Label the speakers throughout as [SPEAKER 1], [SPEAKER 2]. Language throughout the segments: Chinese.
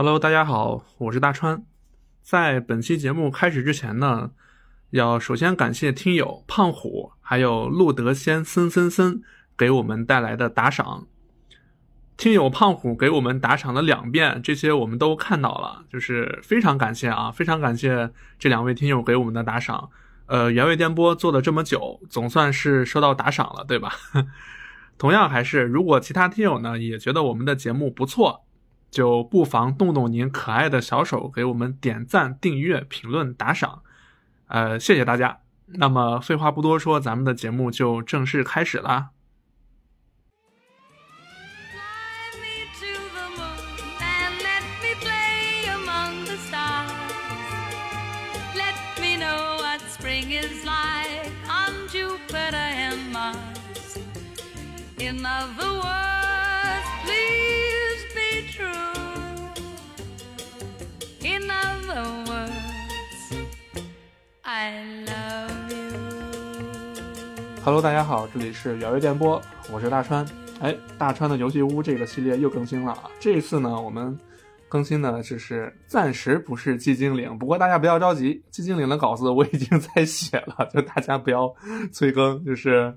[SPEAKER 1] Hello，大家好，我是大川。在本期节目开始之前呢，要首先感谢听友胖虎还有路德仙森森森给我们带来的打赏。听友胖虎给我们打赏了两遍，这些我们都看到了，就是非常感谢啊，非常感谢这两位听友给我们的打赏。呃，原味电波做了这么久，总算是收到打赏了，对吧？同样还是，如果其他听友呢也觉得我们的节目不错，就不妨动动您可爱的小手，给我们点赞、订阅、评论、打赏。呃，谢谢大家。那么废话不多说，咱们的节目就正式开始啦。
[SPEAKER 2] I love you.
[SPEAKER 1] Hello，大家好，这里是原味电波，我是大川。哎，大川的游戏屋这个系列又更新了啊！这次呢，我们更新的就是暂时不是寂静岭，不过大家不要着急，寂静岭的稿子我已经在写了，就大家不要催更，就是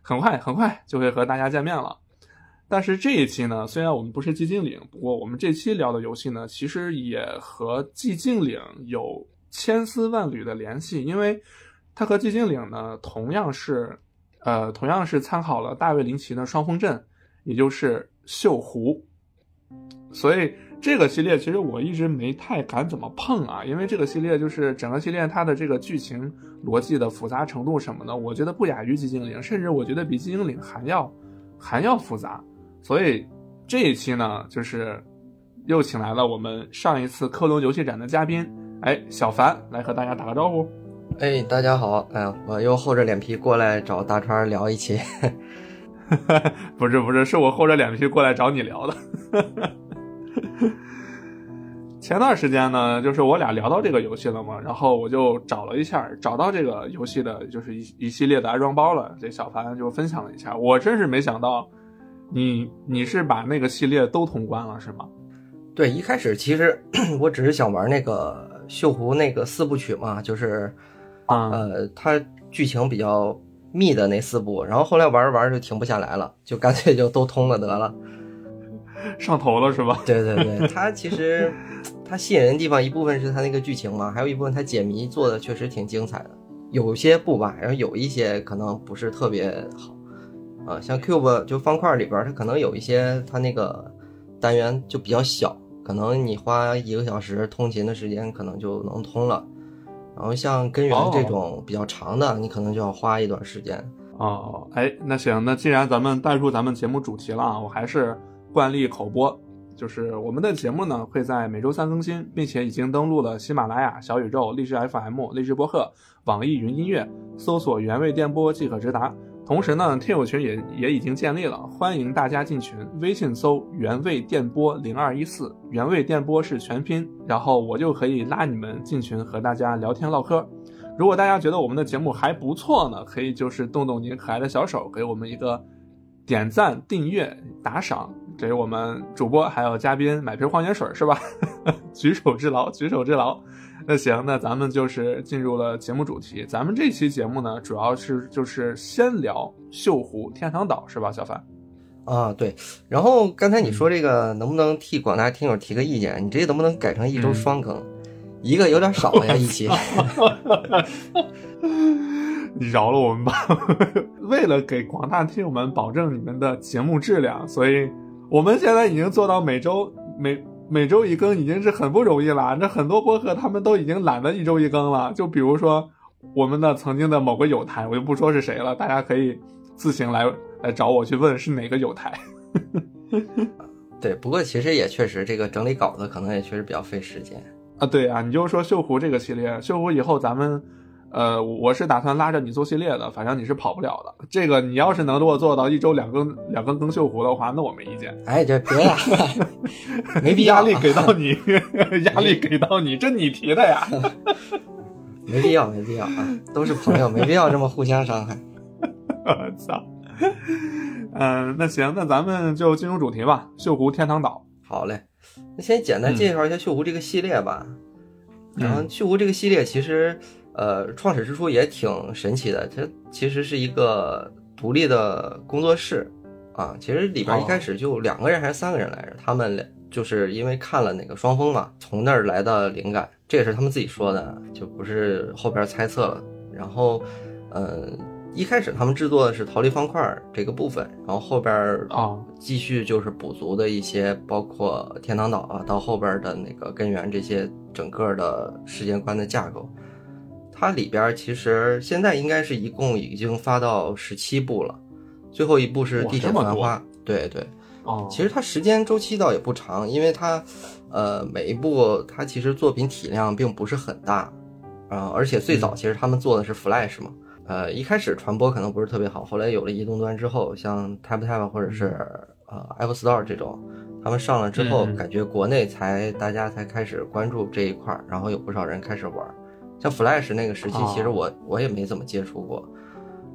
[SPEAKER 1] 很快很快就会和大家见面了。但是这一期呢，虽然我们不是寂静岭，不过我们这期聊的游戏呢，其实也和寂静岭有千丝万缕的联系，因为它和寂静岭呢同样是，呃，同样是参考了大卫林奇的双峰镇，也就是锈湖。所以这个系列其实我一直没太敢怎么碰啊，因为这个系列就是整个系列它的这个剧情逻辑的复杂程度什么的，我觉得不亚于寂静岭，甚至我觉得比寂静岭还要还要复杂。所以这一期呢，就是又请来了我们上一次科隆游戏展的嘉宾，哎，小凡来和大家打个招呼。
[SPEAKER 3] 哎，大家好，哎、我又厚着脸皮过来找大川聊一期。
[SPEAKER 1] 不是不是，是我厚着脸皮过来找你聊的。前段时间呢，就是我俩聊到这个游戏了嘛，然后我就找了一下，找到这个游戏的就是一一系列的安装包了。这小凡就分享了一下，我真是没想到你你是把那个系列都通关了是吗？
[SPEAKER 3] 对，一开始其实 我只是想玩那个锈湖那个四部曲嘛，就是
[SPEAKER 1] 啊、
[SPEAKER 3] 呃，它剧情比较密的那四部，然后后来玩着玩着就停不下来了，就干脆就都通了得了。
[SPEAKER 1] 上头了是吧？
[SPEAKER 3] 对对对，它其实它吸引人的地方一部分是它那个剧情嘛，还有一部分它解谜做的确实挺精彩的，有些不吧，然后有一些可能不是特别好，啊，像 Cube 就方块里边它可能有一些它那个单元就比较小，可能你花一个小时通勤的时间可能就能通了，然后像根源这种比较长的，你可能就要花一段时间。
[SPEAKER 1] 哦，哎，那行，那既然咱们带入咱们节目主题了啊，我还是惯例口播，就是我们的节目呢会在每周三更新，并且已经登录了喜马拉雅、小宇宙、荔枝 FM、荔枝播客、网易云音乐，搜索“原味电波”即可直达。同时呢，听友群也也已经建立了，欢迎大家进群，微信搜“原味电波零二一四”，原味电波是全拼，然后我就可以拉你们进群和大家聊天唠嗑。如果大家觉得我们的节目还不错呢，可以就是动动您可爱的小手，给我们一个点赞、订阅、打赏，给我们主播还有嘉宾买瓶矿泉水是吧？举手之劳，举手之劳。那行，那咱们就是进入了节目主题。咱们这期节目呢，主要是就是先聊锈湖天堂岛是吧，小凡？
[SPEAKER 3] 啊，对。然后刚才你说这个能不能替广大听友提个意见？你这能不能改成一周双更？一个有点少呀，一期。
[SPEAKER 1] 你 饶了我们吧！为了给广大听友们保证你们的节目质量，所以我们现在已经做到每周每每周一更，已经是很不容易了。这很多播客他们都已经懒得一周一更了。就比如说我们的曾经的某个友台，我就不说是谁了，大家可以自行来来找我去问是哪个友台。
[SPEAKER 3] 对，不过其实也确实，这个整理稿子可能也确实比较费时间。
[SPEAKER 1] 啊，对啊，你就说锈湖这个系列，锈湖以后咱们，呃，我是打算拉着你做系列的，反正你是跑不了的。这个你要是能给我做到一周两更两更更锈湖的话，那我没意见。
[SPEAKER 3] 哎，这别呀，没必要、啊，
[SPEAKER 1] 压力给到你，压力给到你，这你提的呀？
[SPEAKER 3] 没必要，没必要啊，都是朋友，没必要这么互相伤害。
[SPEAKER 1] 我操！嗯、那行，那咱们就进入主题吧。锈湖天堂岛。
[SPEAKER 3] 好嘞，那先简单介绍一下锈湖这个系列吧。然后
[SPEAKER 1] 嗯
[SPEAKER 3] 锈湖这个系列其实，呃，创始之初也挺神奇的。它其实是一个独立的工作室啊。其实里边一开始就两个人还是三个人来着，他们俩就是因为看了那个双峰嘛，从那儿来的灵感，这也是他们自己说的，就不是后边猜测了。然后，呃，一开始他们制作的是逃离方块这个部分，然后后边
[SPEAKER 1] 啊
[SPEAKER 3] 继续就是补足的一些，包括天堂岛啊，到后边的那个根源这些整个的世界观的架构。它里边其实现在应该是一共已经发到十七部了，最后一部是地铁繁花。对对，
[SPEAKER 1] 哦，
[SPEAKER 3] 其实它时间周期倒也不长，因为它，呃，每一部它其实作品体量并不是很大，啊、而且最早其实他们做的是 Flash 嘛，呃，一开始传播可能不是特别好，后来有了移动端之后，像 TapTap 或者是呃 Apple Store 这种，他们上了之后，
[SPEAKER 1] 嗯
[SPEAKER 3] 感觉国内才大家才开始关注这一块儿，然后有不少人开始玩儿。像 Flash 那个时期，其实
[SPEAKER 1] 哦
[SPEAKER 3] 我我也没怎么接触过，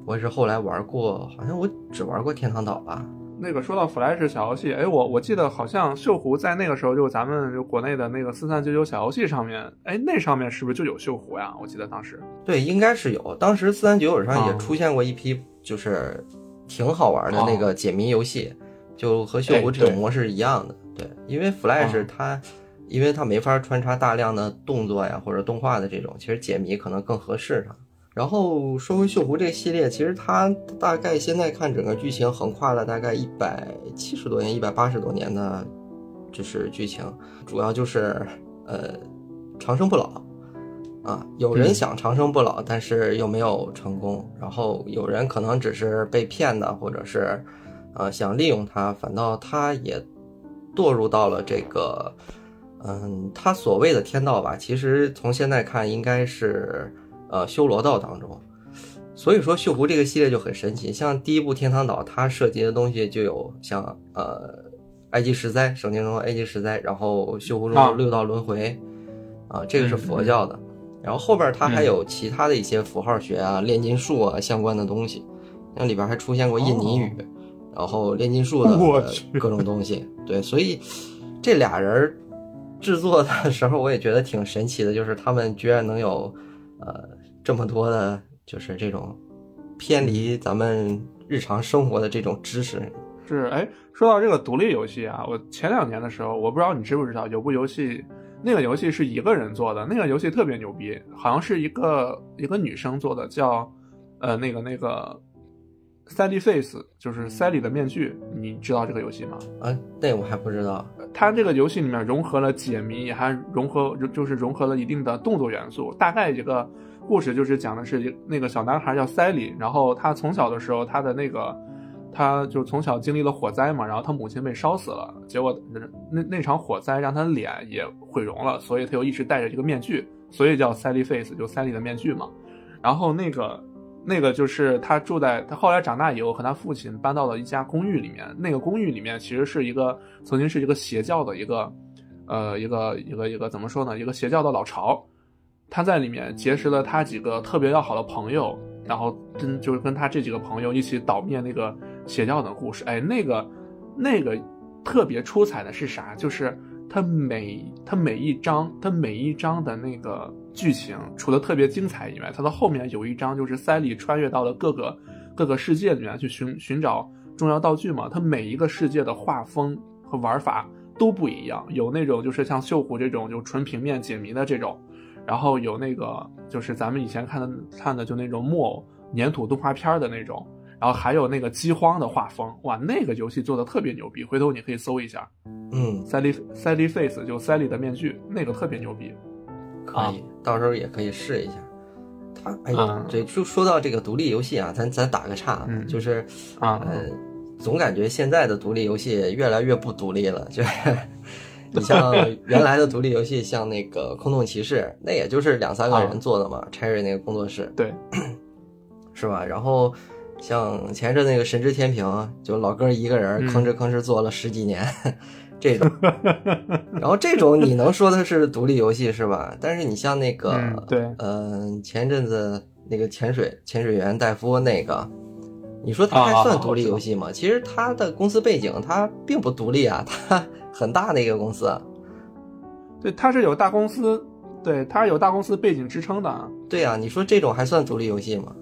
[SPEAKER 3] 我也是后来玩过，好像我只玩过天堂岛吧。
[SPEAKER 1] 那个说到 Flash 小游戏，哎，我我记得好像锈湖在那个时候就咱们就国内的那个四三九九小游戏上面，哎，那上面是不是就有锈湖呀？我记得当时。
[SPEAKER 3] 对，应该是有。当时四三九九上也
[SPEAKER 1] 哦
[SPEAKER 3] 出现过一批，就是挺好玩的那个解谜游戏，就和锈湖这种模式一样的。对，因为 Flash
[SPEAKER 1] 哦
[SPEAKER 3] 它，因为它没法穿插大量的动作呀或者动画的这种，其实解谜可能更合适它。然后说回锈湖这个系列，其实它大概现在看整个剧情横跨了大概一百七十多年、一百八十多年的，就是剧情，主要就是呃长生不老，啊，有人
[SPEAKER 1] 嗯
[SPEAKER 3] 想长生不老，但是又没有成功。然后有人可能只是被骗的，或者是，呃，想利用它，反倒他也堕入到了这个，嗯，他所谓的天道吧，其实从现在看应该是，呃，修罗道当中。所以说，锈湖这个系列就很神奇。像第一部《天堂岛》，它涉及的东西就有像呃埃及十灾，圣经中的埃及十灾，然后锈湖中六道轮回，啊，这个是
[SPEAKER 1] 嗯
[SPEAKER 3] 佛教的。然后后边它还
[SPEAKER 1] 嗯
[SPEAKER 3] 有其他的一些符号学啊、炼金术啊相关的东西，那里边还出现过印尼语，然后炼金术的各种东西。对，所以这俩人制作的时候，我也觉得挺神奇的，就是他们居然能有呃这么多的，就是这种偏离咱们日常生活的这种知识。
[SPEAKER 1] 是，哎，说到这个独立游戏啊，我前两年的时候，我不知道你知不知道，有部游戏，那个游戏是一个人做的，那个游戏特别牛逼，好像是一个一个女生做的，叫呃那个那个 Sally Face，就是 Sally 的面具，你知道这个游戏吗？
[SPEAKER 3] 啊，那我还不知道。
[SPEAKER 1] 它这个游戏里面融合了解谜，还融合就是融合了一定的动作元素。大概这个故事就是讲的是那个小男孩叫塞里，然后他从小的时候他的那个他就从小经历了火灾嘛，然后他母亲被烧死了，结果那那场火灾让他脸也毁容了，所以他又一直戴着这个面具，所以叫塞利 Face，就塞里的面具嘛。然后那个那个就是他住在他后来长大以后和他父亲搬到了一家公寓里面，那个公寓里面其实是一个曾经是一个邪教的一个呃一个一个一个怎么说呢，一个邪教的老巢。他在里面结识了他几个特别要好的朋友，然后跟就是跟他这几个朋友一起捣灭那个邪教的故事。哎，那个那个特别出彩的是啥？就是他每他每一章他每一章的那个剧情，除了特别精彩以外，它的后面有一章就是塞里穿越到了各个各个世界里面去寻寻找重要道具嘛。它每一个世界的画风和玩法都不一样，有那种就是像锈湖这种就纯平面解谜的这种。然后有那个就是咱们以前看的看的就那种木偶粘土动画片的那种，然后还有那个饥荒的画风，哇，那个游戏做的特别牛逼，回头你可以搜一下
[SPEAKER 3] 嗯
[SPEAKER 1] ，，Sally Sally Face 就 Sally 的面具，那个特别牛逼。
[SPEAKER 3] 可以，到时候也可以试一下。他哎，
[SPEAKER 1] 呀
[SPEAKER 3] 对，就说到这个独立游戏啊，咱咱打个岔，
[SPEAKER 1] 嗯
[SPEAKER 3] 就是
[SPEAKER 1] 啊
[SPEAKER 3] 呃，总感觉现在的独立游戏越来越不独立了，就是。你像 原来的独立游戏，像那个《空洞骑士》，那也就是两三个人做的嘛、c h e r r y 那个工作室，
[SPEAKER 1] 对，
[SPEAKER 3] 是吧？然后像前阵那个《神之天平》，就老哥一个人
[SPEAKER 1] 嗯
[SPEAKER 3] 吭哧吭哧做了十几年，这种。然后这种你能说它是独立游戏是吧？但是你像那个，
[SPEAKER 1] 嗯对
[SPEAKER 3] 嗯、前阵子那个潜水潜水员戴夫那个，你说它算独立游戏吗？其实它的公司背景它并不独立啊，它很大的一个公司。
[SPEAKER 1] 对，它是有大公司，对，它是有大公司背景支撑的。啊。
[SPEAKER 3] 对啊、你说这种还算独立游戏吗？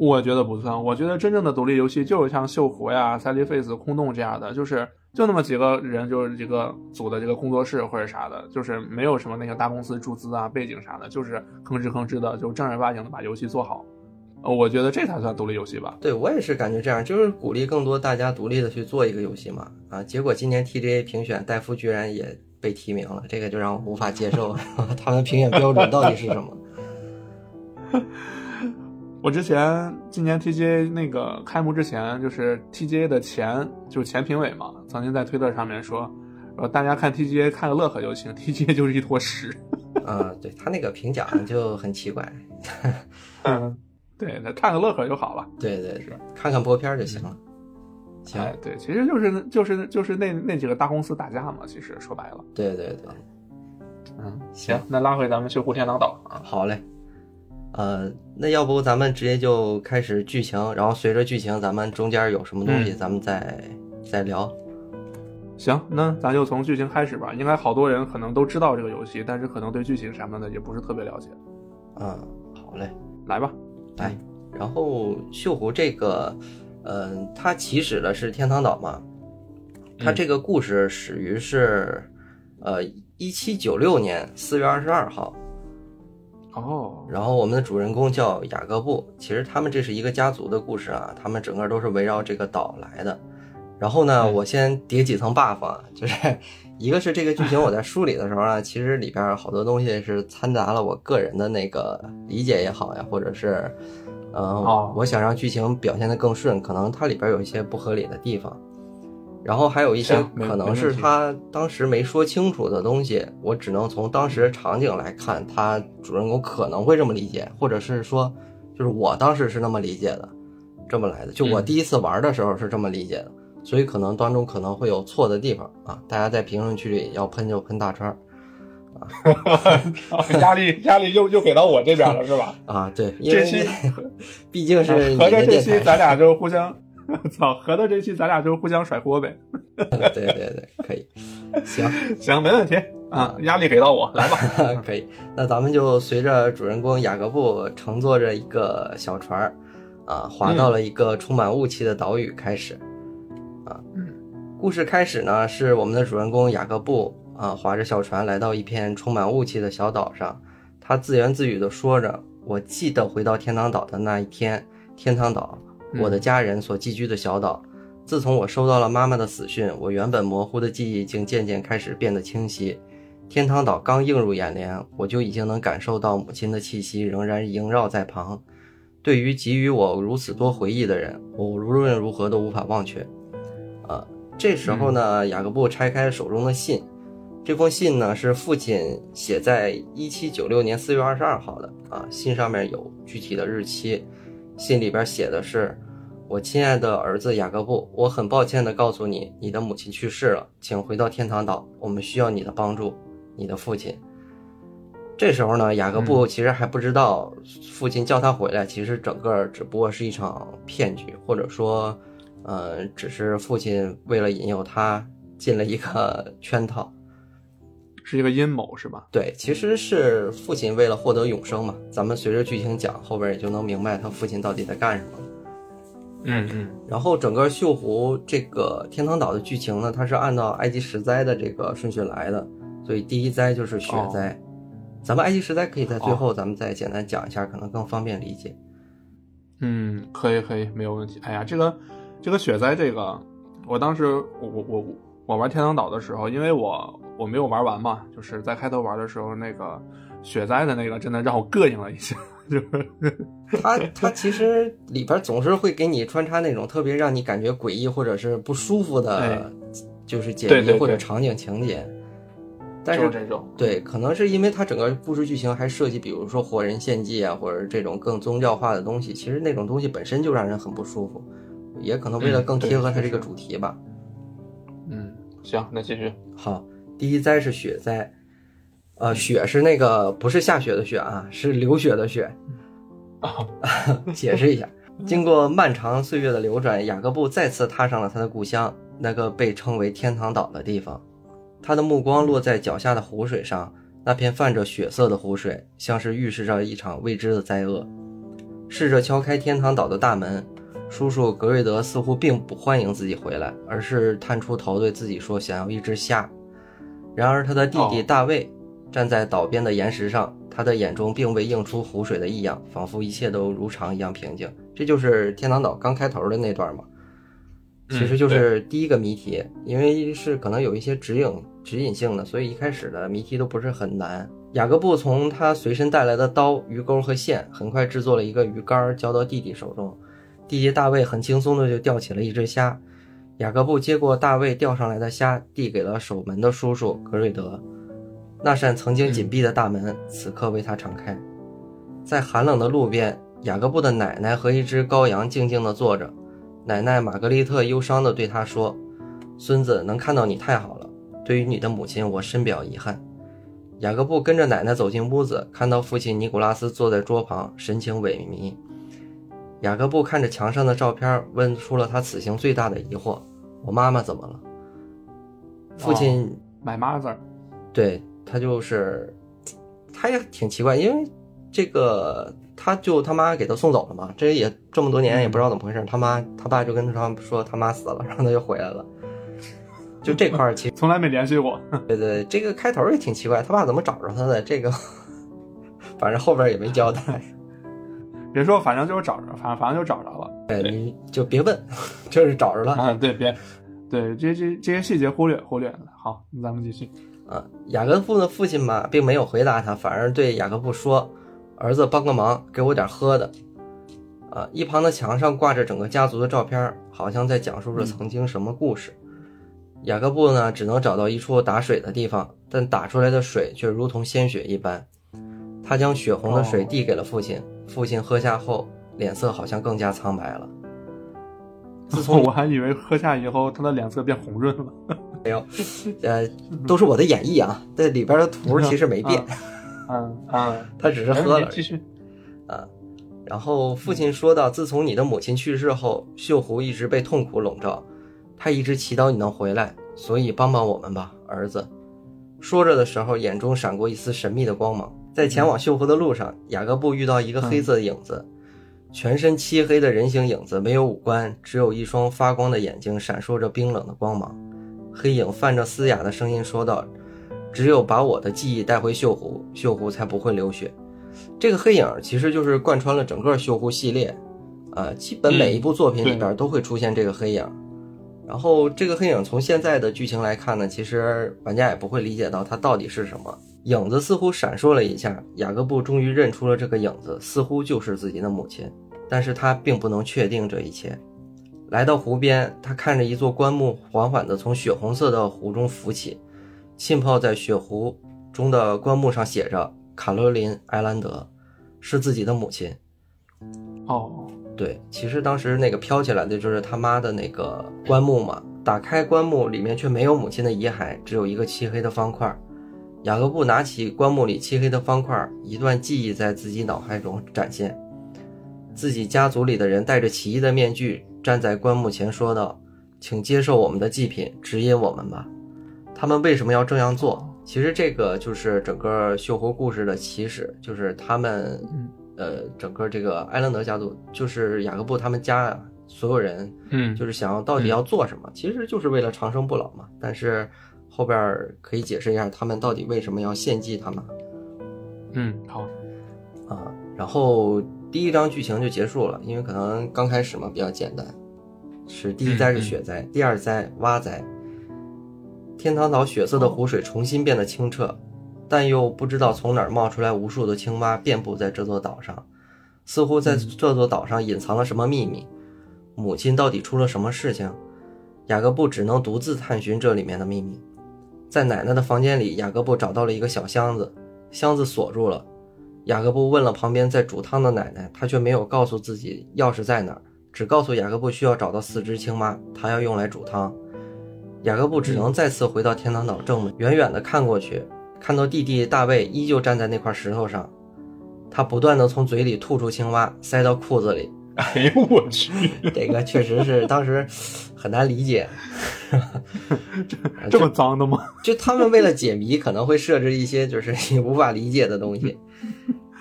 [SPEAKER 1] 我觉得不算，我觉得真正的独立游戏就是像锈湖呀、赛利 face、空洞这样的，就是就那么几个人，就是这个组的这个工作室或者啥的，就是没有什么那个大公司注资啊、背景啥的，就是吭哧吭哧的，就正儿八经的把游戏做好。呃，我觉得这才算独立游戏吧。
[SPEAKER 3] 对我也是感觉这样，就是鼓励更多大家独立的去做一个游戏嘛。啊，结果今年 TGA 评选戴夫居然也被提名了，这个就让我无法接受，他们评选标准到底是什么？
[SPEAKER 1] 我之前今年 TGA 那个开幕之前，就是 TGA 的前就是前评委嘛，曾经在推特上面说，说大家看 TGA 看个乐呵就行，TGA 就是一坨屎。
[SPEAKER 3] 啊，对他那个评奖就很奇怪。
[SPEAKER 1] 嗯，对，那看个乐呵就好了。
[SPEAKER 3] 对对是，看看播片就行了。行，
[SPEAKER 1] 哎，对，其实就是就是就是那那几个大公司打架嘛，其实说白了。
[SPEAKER 3] 对对对，
[SPEAKER 1] 嗯，
[SPEAKER 3] 行，
[SPEAKER 1] 那拉回咱们去湖天狼岛啊。
[SPEAKER 3] 好嘞。呃，那要不咱们直接就开始剧情，然后随着剧情，咱们中间有什么东西，
[SPEAKER 1] 嗯
[SPEAKER 3] 咱们再再聊。
[SPEAKER 1] 行，那咱就从剧情开始吧。应该好多人可能都知道这个游戏，但是可能对剧情什么的也不是特别了解。
[SPEAKER 3] 嗯，好嘞。
[SPEAKER 1] 来吧，
[SPEAKER 3] 来，然后锈湖这个，嗯、它起始的是天堂岛嘛，它
[SPEAKER 1] 嗯
[SPEAKER 3] 这个故事始于是，呃，一七九六年四月二十二号，
[SPEAKER 1] 哦，
[SPEAKER 3] 然后我们的主人公叫雅各布，其实他们这是一个家族的故事啊，他们整个都是围绕这个岛来的。然后呢，
[SPEAKER 1] 嗯
[SPEAKER 3] 我先叠几层 buff 啊，就是一个是这个剧情我在梳理的时候呢，其实里边好多东西是掺杂了我个人的那个理解也好呀，或者是，呃，
[SPEAKER 1] 哦
[SPEAKER 3] 我想让剧情表现的更顺，可能它里边有一些不合理的地方。然后还有一些可能是他当时没说清楚的东西，我只能从当时场景来看，他主人公可能会这么理解，或者是说，就是我当时是那么理解的，这么来的。就我
[SPEAKER 1] 嗯
[SPEAKER 3] 第一次玩的时候是这么理解的，所以可能当中可能会有错的地方啊。大家在评论区里要喷就喷大川儿
[SPEAKER 1] 压力压力又又给到我这边了是吧？
[SPEAKER 3] 啊，对，因为
[SPEAKER 1] 这期
[SPEAKER 3] 毕竟是
[SPEAKER 1] 合着这期咱俩就互相，操，合到这期咱俩就互相甩锅呗。
[SPEAKER 3] 对对对，可以，行。
[SPEAKER 1] 行，没问题啊，压力给到我，来吧。
[SPEAKER 3] 可以，那咱们就随着主人公雅各布乘坐着一个小船儿，啊，划到了一个充满雾气的岛屿开始。啊，
[SPEAKER 1] 嗯，
[SPEAKER 3] 故事开始呢，是我们的主人公雅各布啊，划着小船来到一片充满雾气的小岛上，他自言自语地说着：“我记得回到天堂岛的那一天，天堂岛，
[SPEAKER 1] 嗯
[SPEAKER 3] 我的家人所寄居的小岛。”自从我收到了妈妈的死讯，我原本模糊的记忆竟渐渐开始变得清晰。天堂岛刚映入眼帘，我就已经能感受到母亲的气息仍然萦绕在旁。对于给予我如此多回忆的人，我无论如何都无法忘却。啊，这时候呢，雅各布拆开手中的信，这封信呢是父亲写在一七九六年四月二十二号的啊，信上面有具体的日期，信里边写的是。我亲爱的儿子雅各布，我很抱歉地告诉你，你的母亲去世了，请回到天堂岛，我们需要你的帮助。你的父亲。这时候呢，雅各布其实还不知道父亲叫他回来，其实整个只不过是一场骗局，或者说，呃，只是父亲为了引诱他进了一个 圈套。
[SPEAKER 1] 是一个阴谋是吧？
[SPEAKER 3] 对，其实是父亲为了获得永生嘛。咱们随着剧情讲，后边也就能明白他父亲到底在干什么。
[SPEAKER 1] 嗯嗯
[SPEAKER 3] 然后整个锈湖这个天堂岛的剧情呢，它是按照埃及十灾的这个顺序来的，所以第一灾就是雪灾。咱们埃及十灾可以在最后咱们再简单讲一下，可能更方便理解。
[SPEAKER 1] 嗯，可以可以，没有问题。哎呀，这个这个雪灾这个，我当时我我我我玩天堂岛的时候，因为我我没有玩完嘛，就是在开头玩的时候，那个雪灾的那个真的让我膈应了一下，就是
[SPEAKER 3] 它它其实里边总是会给你穿插那种特别让你感觉诡异或者是不舒服的，
[SPEAKER 1] 哎
[SPEAKER 3] 就是解
[SPEAKER 1] 对对对
[SPEAKER 3] 谜或者场景情节。但
[SPEAKER 1] 就是是这种，
[SPEAKER 3] 对，可能是因为它整个故事剧情还涉及，比如说活人献祭啊，或者这种更宗教化的东西，其实那种东西本身就让人很不舒服，也可能为了更贴合它这个主题吧。
[SPEAKER 1] 嗯，行，那继续。
[SPEAKER 3] 好，第一灾是雪灾，呃，雪是那个不是下雪的雪啊，是流血的血。
[SPEAKER 1] 啊，
[SPEAKER 3] 解释一下，经过漫长岁月的流转，雅各布再次踏上了他的故乡，那个被称为天堂岛的地方。他的目光落在脚下的湖水上，那片泛着血色的湖水，像是预示着一场未知的灾厄。试着敲开天堂岛的大门，叔叔格瑞德似乎并不欢迎自己回来，而是探出头对自己说：“想要一只虾。”然而，他的弟弟
[SPEAKER 1] 哦
[SPEAKER 3] 大卫站在岛边的岩石上，他的眼中并未映出湖水的异样，仿佛一切都如常一样平静。这就是天堂岛刚开头的那段嘛，
[SPEAKER 1] 嗯
[SPEAKER 3] 其实就是第一个谜题，因为是可能有一些指引指引性的，所以一开始的谜题都不是很难。雅各布从他随身带来的刀、鱼钩和线，很快制作了一个鱼竿，交到弟弟手中。弟弟大卫很轻松的就钓起了一只虾。雅各布接过大卫钓上来的虾，递给了守门的叔叔格瑞德。那扇曾经紧闭的大门，此刻为他敞开。在寒冷的路边，雅各布的奶奶和一只羔羊静静地坐着。奶奶玛格丽特忧伤地对他说：“孙子，能看到你太好了。对于你的母亲，我深表遗憾。”雅各布跟着奶奶走进屋子，看到父亲尼古拉斯坐在桌旁，神情萎靡。雅各布看着墙上的照片，问出了他此行最大的疑惑：“我妈妈怎么了？”父亲
[SPEAKER 1] 买 mother，
[SPEAKER 3] 对他就是，他也挺奇怪，因为这个他就他妈给他送走了嘛，这也这么多年也不知道怎么回事，他妈他爸就跟他说他妈死了，然后他就回来了。就这块儿其实
[SPEAKER 1] 从来没联系过。
[SPEAKER 3] 对对，这个开头也挺奇怪，他爸怎么找着他的？这个 反正后边也没交代，
[SPEAKER 1] 别说，反正就是找着，反正反正就找着了。
[SPEAKER 3] 对，你就别问，就是找着了。
[SPEAKER 1] 啊，对，别，对，这这这些细节忽略忽略。好，那咱们继续。
[SPEAKER 3] 啊，雅各布的父亲嘛，并没有回答他，反而对雅各布说：“儿子，帮个忙，给我点喝的。”啊，一旁的墙上挂着整个家族的照片，好像在讲述着曾经什么故事。雅各布呢，只能找到一处打水的地方，但打出来的水却如同鲜血一般。他将血红的水
[SPEAKER 1] 哦
[SPEAKER 3] 递给了父亲，父亲喝下后，脸色好像更加苍白了。自 从
[SPEAKER 1] 我还以为喝下以后他的脸色变红润了。
[SPEAKER 3] 没有，呃，都是我的演绎啊，这里边的图其实没变，
[SPEAKER 1] 嗯嗯，
[SPEAKER 3] 他只是喝了
[SPEAKER 1] 继续。
[SPEAKER 3] 啊。然后父亲说道：“自从你的母亲去世后，锈湖一直被痛苦笼罩，他一直祈祷你能回来，所以帮帮我们吧，儿子。”说着的时候，眼中闪过一丝神秘的光芒。在前往锈湖的路上，雅各布遇到一个黑色的影子，全身漆黑的人形影子，没有五官，只有一双发光的眼睛，闪烁着冰冷的光芒。黑影泛着嘶哑的声音说道：“只有把我的记忆带回锈湖，锈湖才不会流血。”这个黑影其实就是贯穿了整个锈湖系列，啊，基本每一部作品里边都会出现这个黑影。然后这个黑影从现在的剧情来看呢，其实玩家也不会理解到它到底是什么。影子似乎闪烁了一下，雅各布终于认出了这个影子，似乎就是自己的母亲，但是他并不能确定这一切。来到湖边，他看着一座棺木缓缓地从血红色的湖中浮起，浸泡在血湖中的棺木上写着“卡罗琳·埃兰德”，是自己的母亲。
[SPEAKER 1] 哦，
[SPEAKER 3] 对，其实当时那个飘起来的就是他妈的那个棺木嘛。打开棺木，里面却没有母亲的遗骸，只有一个漆黑的方块。雅各布拿起棺木里漆黑的方块，一段记忆在自己脑海中展现。自己家族里的人戴着奇异的面具，站在棺木前说道：“请接受我们的祭品，指引我们吧。”他们为什么要这样做？其实这个就是整个锈湖故事的起始，就是他们
[SPEAKER 1] 嗯
[SPEAKER 3] 呃，整个这个埃兰德家族，就是雅各布他们家啊，所有人，
[SPEAKER 1] 嗯，
[SPEAKER 3] 就是想要到底要做什么，其实就是为了长生不老嘛。但是后边儿可以解释一下他们到底为什么要献祭他们
[SPEAKER 1] 嗯，好，
[SPEAKER 3] 啊。然后第一章剧情就结束了，因为可能刚开始嘛比较简单，是第一灾是雪灾，第二灾蛙灾。天堂岛血色的湖水重新变得清澈，但又不知道从哪儿冒出来无数的青蛙，遍布在这座岛上，似乎在这座岛上隐藏了什么秘密。母亲到底出了什么事情？雅各布只能独自探寻这里面的秘密。在奶奶的房间里，雅各布找到了一个小箱子，箱子锁住了。雅各布问了旁边在煮汤的奶奶，她却没有告诉自己钥匙在哪儿，只告诉雅各布需要找到四只青蛙，他要用来煮汤。雅各布只能再次回到天堂岛正门，远远地看过去，看到弟弟大卫依旧站在那块石头上，他不断地从嘴里吐出青蛙，塞到裤子里，
[SPEAKER 1] 哎呦我去，
[SPEAKER 3] 这个确实是当时很难理解。
[SPEAKER 1] 这么脏的吗？
[SPEAKER 3] 就他们为了解谜，可能会设置一些就是你无法理解的东西。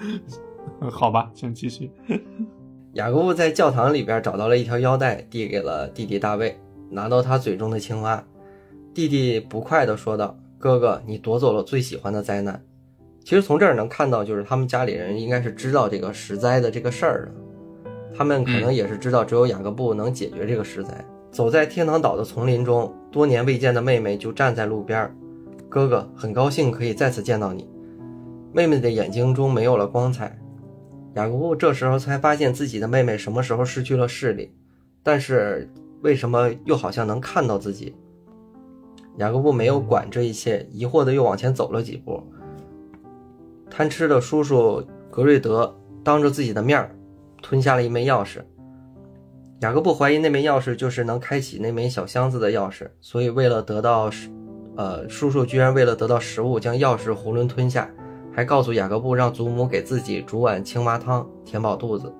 [SPEAKER 1] 嗯好吧，请继续。
[SPEAKER 3] 雅各布在教堂里边找到了一条腰带，递给了弟弟大卫，拿到他嘴中的青蛙。弟弟不快地说道：“哥哥，你夺走了最喜欢的灾难。”其实从这儿能看到，就是他们家里人应该是知道这个石灾的这个事儿的，他们可能也是知道只有雅各布能解决这个石灾。走在天堂岛的丛林中，多年未见的妹妹就站在路边儿。哥哥很高兴可以再次见到你。妹妹的眼睛中没有了光彩。雅各布这时候才发现自己的妹妹什么时候失去了视力，但是为什么又好像能看到自己？雅各布没有管这一切，疑惑的又往前走了几步。贪吃的叔叔格瑞德当着自己的面儿吞下了一枚钥匙。雅各布怀疑那枚钥匙就是能开启那枚小箱子的钥匙，所以为了得到，呃，叔叔居然为了得到食物将钥匙囫囵吞下，还告诉雅各布让祖母给自己煮碗青蛙汤填饱肚子。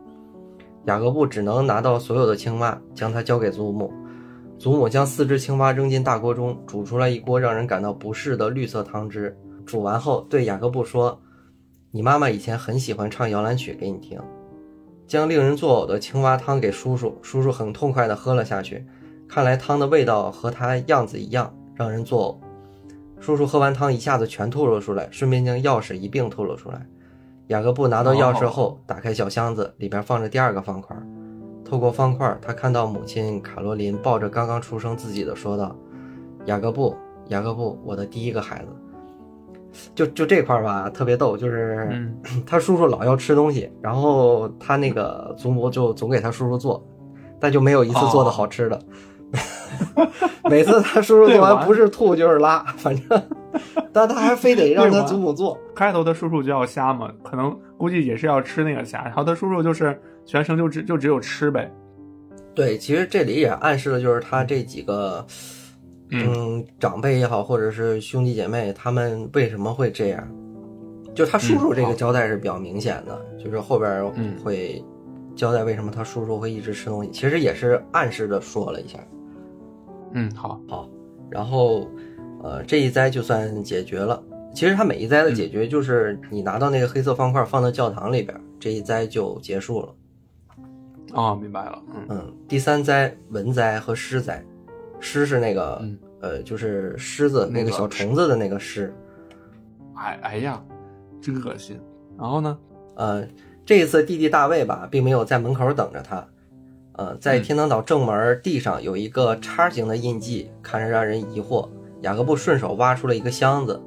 [SPEAKER 3] 雅各布只能拿到所有的青蛙，将它交给祖母。祖母将四只青蛙扔进大锅中，煮出来一锅让人感到不适的绿色汤汁。煮完后，对雅各布说：“你妈妈以前很喜欢唱摇篮曲给你听。”将令人作呕的青蛙汤给叔叔，叔叔很痛快地喝了下去。看来汤的味道和他样子一样，让人作呕。叔叔喝完汤，一下子全吐了出来，顺便将钥匙一并吐了出来。雅各布拿到钥匙后，打开小箱子，里边放着第二个方块。透过方块，他看到母亲卡罗琳抱着刚刚出生自己的，说道：“雅各布，雅各布，我的第一个孩子。”就就这块儿吧，特别逗，就是、
[SPEAKER 1] 嗯
[SPEAKER 3] 他叔叔老要吃东西，然后他那个祖母就总给他叔叔做，但就没有一次做的好吃的。每次他叔叔做
[SPEAKER 1] 完
[SPEAKER 3] 完不是吐就是拉，反正，但他还非得让他祖母做。
[SPEAKER 1] 开头他叔叔就要虾嘛，可能估计也是要吃那个虾，然后他叔叔就是全程就只就只有吃呗。
[SPEAKER 3] 对，其实这里也暗示了，就是他这几个，嗯，长辈也好，或者是兄弟姐妹，他们为什么会这样？就他叔叔这个交代是比较明显的，就是后边
[SPEAKER 1] 嗯
[SPEAKER 3] 会交代为什么他叔叔会一直吃东西，其实也是暗示的说了一下。
[SPEAKER 1] 嗯，好，好
[SPEAKER 3] 然后，呃，这一灾就算解决了。其实他每一灾的解决，就是你拿到那个黑色方块放到教堂里边，这一灾就结束了。
[SPEAKER 1] 哦，明白了，嗯
[SPEAKER 3] 嗯，第三灾文灾和诗灾，虱是那个、
[SPEAKER 1] 嗯
[SPEAKER 3] 呃，就是狮子那
[SPEAKER 1] 那个
[SPEAKER 3] 个小虫子的那个狮。
[SPEAKER 1] 哎哎呀，真恶心。然后呢？
[SPEAKER 3] 呃，这一次弟弟大卫吧，并没有在门口等着他。呃，在
[SPEAKER 1] 嗯
[SPEAKER 3] 天堂岛正门地上有一个叉形的印记，看着让人疑惑。雅各布顺手挖出了一个箱子，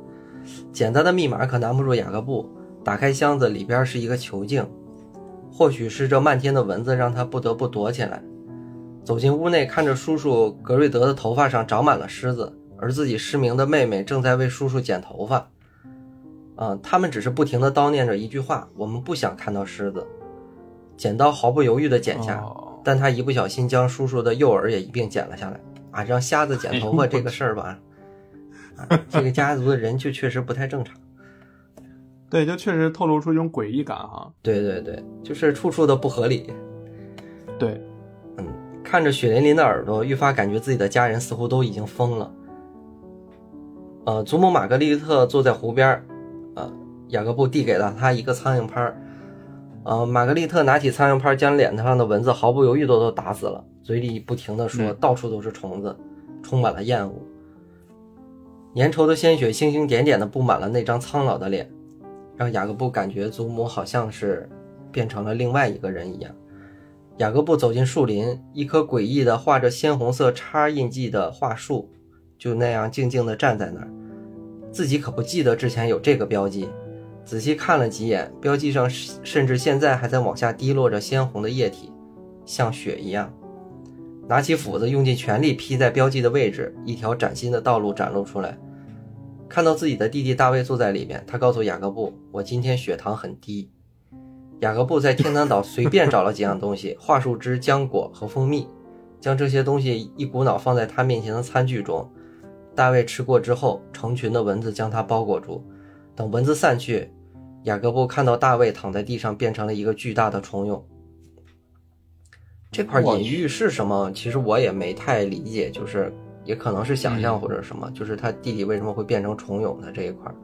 [SPEAKER 3] 简单的密码可难不住雅各布。打开箱子，里边是一个球镜，或许是这漫天的蚊子让他不得不躲起来。走进屋内，看着叔叔格瑞德的头发上长满了虱子，而自己失明的妹妹正在为叔叔剪头发。啊、他们只是不停地叨念着一句话：“我们不想看到狮子。”剪刀毫不犹豫地剪下，
[SPEAKER 1] 哦
[SPEAKER 3] 但他一不小心将叔叔的右耳也一并剪了下来。啊，让瞎子剪头发这个事儿吧，啊，这个家族的人就确实不太正常。
[SPEAKER 1] 对，就确实透露出一种诡异感哈。
[SPEAKER 3] 对对对，就是处处的不合理。
[SPEAKER 1] 对，
[SPEAKER 3] 嗯，看着血淋淋的耳朵，愈发感觉自己的家人似乎都已经疯了。呃，祖母玛格丽特坐在湖边，呃，雅各布递给了她一个苍蝇拍儿。呃，玛格丽特拿起苍蝇拍儿，将脸上的蚊子毫不犹豫的都打死了，嘴里不停的说：“
[SPEAKER 1] 嗯
[SPEAKER 3] 到处都是虫子，充满了厌恶。”粘稠的鲜血星星点点的布满了那张苍老的脸，让雅各布感觉祖母好像是变成了另外一个人一样。雅各布走进树林，一棵诡异的画着鲜红色叉印记的桦树，就那样静静地站在那儿。自己可不记得之前有这个标记，仔细看了几眼，标记上甚至现在还在往下滴落着鲜红的液体，像血一样。拿起斧子，用尽全力劈在标记的位置，一条崭新的道路展露出来。看到自己的弟弟大卫坐在里面，他告诉雅各布：“我今天血糖很低。”雅各布在天堂岛随便找了几样东西：桦树枝、浆果和蜂蜜，将这些东西一股脑放在他面前的餐具中。大卫吃过之后，成群的蚊子将他包裹住。等蚊子散去，雅各布看到大卫躺在地上，变成了一个巨大的虫蛹。这块
[SPEAKER 1] 我
[SPEAKER 3] 隐喻是什么？其实我也没太理解，就是也可能是想象
[SPEAKER 1] 嗯
[SPEAKER 3] 或者什么，就是他弟弟为什么会变成虫蛹的这一块儿，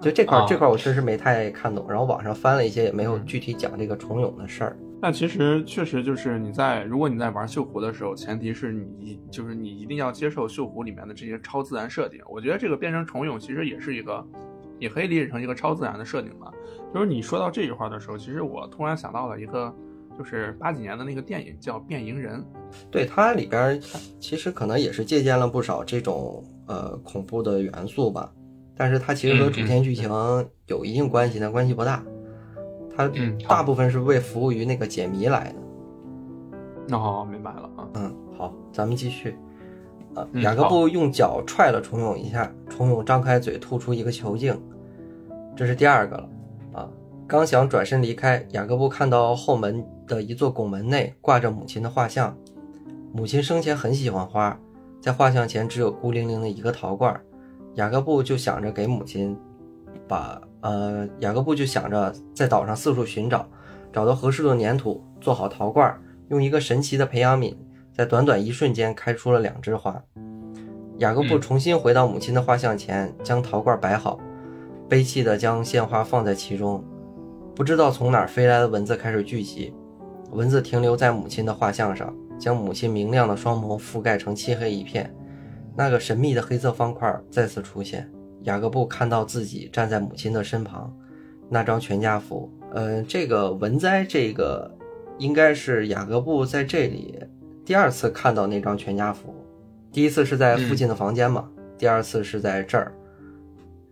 [SPEAKER 3] 就这块这块儿我确实没太看懂，然后网上翻了一些，也没有
[SPEAKER 1] 嗯
[SPEAKER 3] 具体讲这个虫蛹的事儿。
[SPEAKER 1] 但其实确实就是你在，如果你在玩锈湖的时候，前提是你就是你一定要接受锈湖里面的这些超自然设定。我觉得这个变成虫蛹其实也是一个，也可以理解成一个超自然的设定吧。就是你说到这一块的时候，其实我突然想到了一个，就是八几年的那个电影叫《变蝇人》。
[SPEAKER 3] 对它里边儿其实可能也是借鉴了不少这种呃恐怖的元素吧，但是它其实和主线剧情有一定关系，但关系不大。它大部分是为服务于那个解谜来的。
[SPEAKER 1] 哦，明白了啊。
[SPEAKER 3] 嗯，好，咱们继续。啊，
[SPEAKER 1] 嗯
[SPEAKER 3] 雅各布用脚踹了虫蛹一下，虫蛹张开嘴吐出一个球茎，这是第二个了。啊，刚想转身离开，雅各布看到后门的一座拱门内挂着母亲的画像。母亲生前很喜欢花，在画像前只有孤零零的一个陶罐，雅各布就想着给母亲把呃，雅各布就想着在岛上四处寻找，找到合适的粘土，做好陶罐，用一个神奇的培养皿，在短短一瞬间开出了两枝花。雅各布
[SPEAKER 1] 嗯
[SPEAKER 3] 重新回到母亲的画像前，将陶罐摆好，悲戚地将鲜花放在其中。不知道从哪儿飞来的蚊子开始聚集，蚊子停留在母亲的画像上，将母亲明亮的双眸覆盖成漆黑一片。那个神秘的黑色方块再次出现，雅各布看到自己站在母亲的身旁，那张全家福。嗯，这个文灾，这个应该是雅各布在这里第二次看到那张全家福，第一次是在父亲的房间嘛，第二次是在这儿。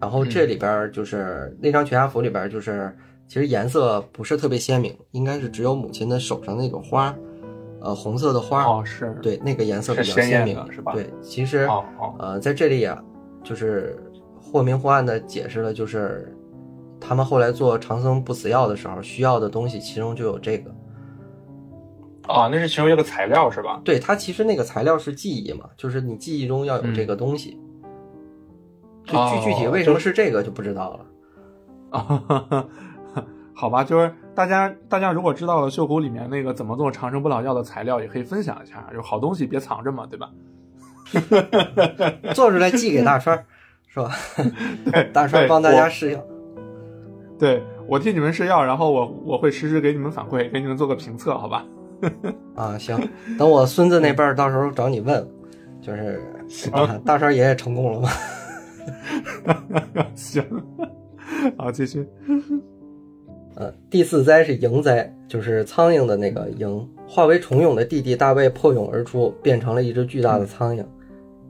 [SPEAKER 3] 然后这里边就是、那张全家福里边就是，其实颜色不是特别鲜明，应该是只有母亲的手上那种花，呃，红色的花，
[SPEAKER 1] 哦，是，
[SPEAKER 3] 对，那个颜色比较鲜明，
[SPEAKER 1] 是吧
[SPEAKER 3] 对，其实
[SPEAKER 1] 哦哦，
[SPEAKER 3] 呃，在这里啊，就是或明或暗的解释了，就是他们后来做长生不死药的时候需要的东西，其中就有这个。
[SPEAKER 1] 啊，那是其中一个材料是吧？
[SPEAKER 3] 对，它其实那个材料是记忆嘛，就是你记忆中要有这个东西。具
[SPEAKER 1] 哦
[SPEAKER 3] 具具体为什么是这个就不知道了。
[SPEAKER 1] 啊，好吧，就是大家大家如果知道了锈湖里面那个怎么做长生不老药的材料，也可以分享一下。有好东西别藏着嘛，对吧？
[SPEAKER 3] 做出来寄给大川儿，是吧？
[SPEAKER 1] 对对
[SPEAKER 3] 大川帮大家试药。
[SPEAKER 1] 对我替你们试药，然后我我会实时给你们反馈，给你们做个评测，好吧？
[SPEAKER 3] 啊，行，等我孙子那辈儿到时候找你问，就是啊，大川爷爷成功了吗？
[SPEAKER 1] 行，好，继续。
[SPEAKER 3] 呃，第四灾是蝇灾，就是苍蝇的那个蝇，化为虫蛹的弟弟大卫破蛹而出，变成了一只巨大的苍蝇。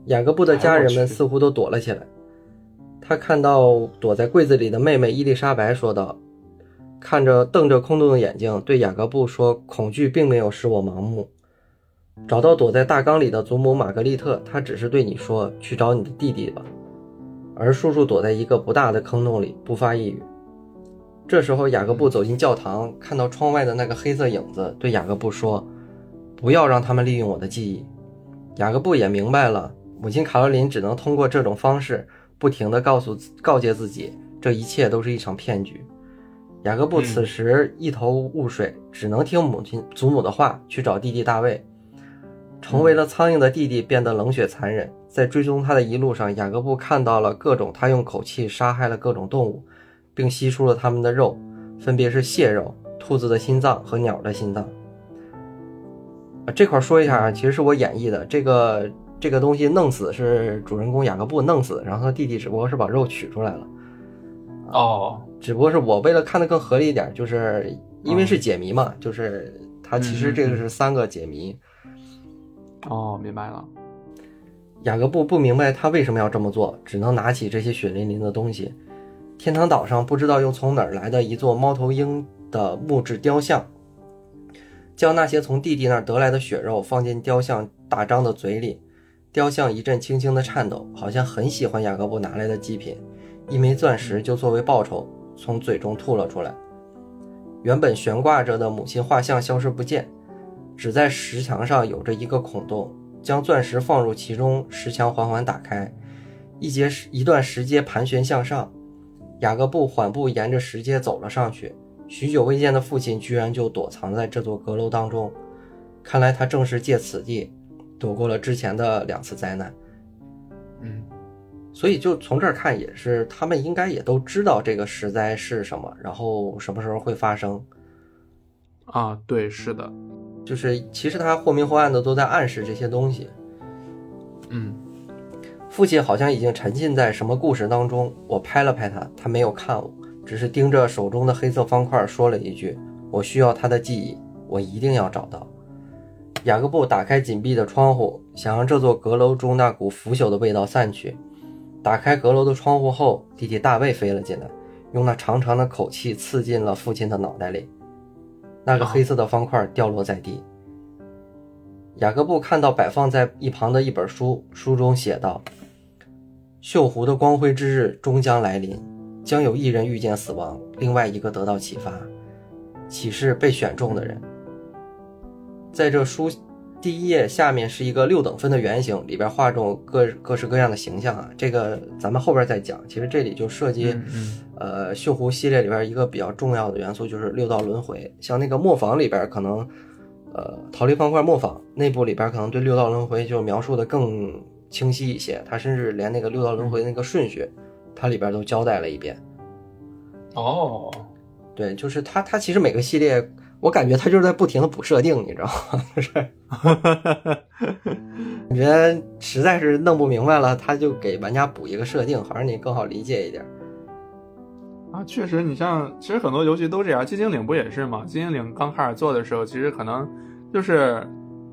[SPEAKER 3] 雅各布的家人们似乎都躲了起来。他看到躲在柜子里的妹妹伊丽莎白，说道：“看着瞪着空洞的眼睛，对雅各布说：‘恐惧并没有使我盲目。’找到躲在大缸里的祖母玛格丽特，她只是对你说：‘去找你的弟弟吧。’而叔叔躲在一个不大的坑洞里，不发一语。这时候，雅各布走进教堂，看到窗外的那个黑色影子，对雅各布说：“不要让他们利用我的记忆。”雅各布也明白了，母亲卡罗琳只能通过这种方式，不停地告诉告诫自己，这一切都是一场骗局。雅各布此时一头雾水，只能听母亲祖母的话，去找弟弟大卫。成为了苍蝇的弟弟变得冷血残忍，在追踪他的一路上，雅各布看到了各种他用口气杀害了各种动物，并吸出了它们的肉，分别是蟹肉、兔子的心脏和鸟的心脏。啊，这块儿说一下啊，其实是我演绎的，这个这个东西弄死是主人公雅各布弄死，然后他弟弟只不过是把肉取出来了，
[SPEAKER 1] 哦，
[SPEAKER 3] 只不过是我为了看得更合理一点，就是因为是解谜嘛，就是它其实这个是三个解谜。
[SPEAKER 1] 哦，明白了。
[SPEAKER 3] 雅各布不明白他为什么要这么做，只能拿起这些血淋淋的东西。天堂岛上不知道又从哪儿来的一座猫头鹰的木质雕像，将那些从弟弟那儿得来的血肉放进雕像大张的嘴里，雕像一阵轻轻的颤抖，好像很喜欢雅各布拿来的祭品，一枚钻石就作为报酬从嘴中吐了出来。原本悬挂着的母亲画像消失不见，只在石墙上有着一个孔洞。将钻石放入其中，石墙缓缓打开，一阶一段石阶盘旋向上。雅各布缓步沿着石阶走了上去。许久未见的父亲居然就躲藏在这座阁楼当中。看来他正是借此地躲过了之前的两次灾难。
[SPEAKER 1] 嗯
[SPEAKER 3] 所以就从这儿看，也是他们应该也都知道这个石灾是什么，然后什么时候会发生。
[SPEAKER 1] 啊，对，是的，
[SPEAKER 3] 就是其实他或明或暗的都在暗示这些东西。
[SPEAKER 1] 嗯
[SPEAKER 3] 父亲好像已经沉浸在什么故事当中，我拍了拍他，他没有看我，只是盯着手中的黑色方块说了一句：“我需要他的记忆，我一定要找到。”雅各布打开紧闭的窗户，想让这座阁楼中那股腐朽的味道散去。打开阁楼的窗户后，弟弟大卫飞了进来，用那长长的口气刺进了父亲的脑袋里。那个黑色的方块掉落在地。雅各布看到摆放在一旁的一本书，书中写道：“锈湖的光辉之日终将来临，将有一人遇见死亡，另外一个得到启发，启示被选中的人。”在这书第一页下面是一个六等分的圆形，里边画中各各式各样的形象啊。这个咱们后边再讲。其实这里就涉及，
[SPEAKER 1] 嗯嗯
[SPEAKER 3] 呃，锈湖系列里边一个比较重要的元素就是六道轮回。像那个磨坊里边可能，呃，逃离方块磨坊内部里边可能对六道轮回就描述的更清晰一些。他甚至连那个六道轮回那个顺序，它里边都交代了一遍。
[SPEAKER 1] 哦，
[SPEAKER 3] 对，就是它，它其实每个系列，我感觉它就是在不停的补设定，你知道吗？就是 感觉实在是弄不明白了，他就给玩家补一个设定，好让你更好理解一点。
[SPEAKER 1] 啊，确实，你像其实很多游戏都这样，《寂静岭》不也是吗？《寂静岭》刚开始做的时候，其实可能就是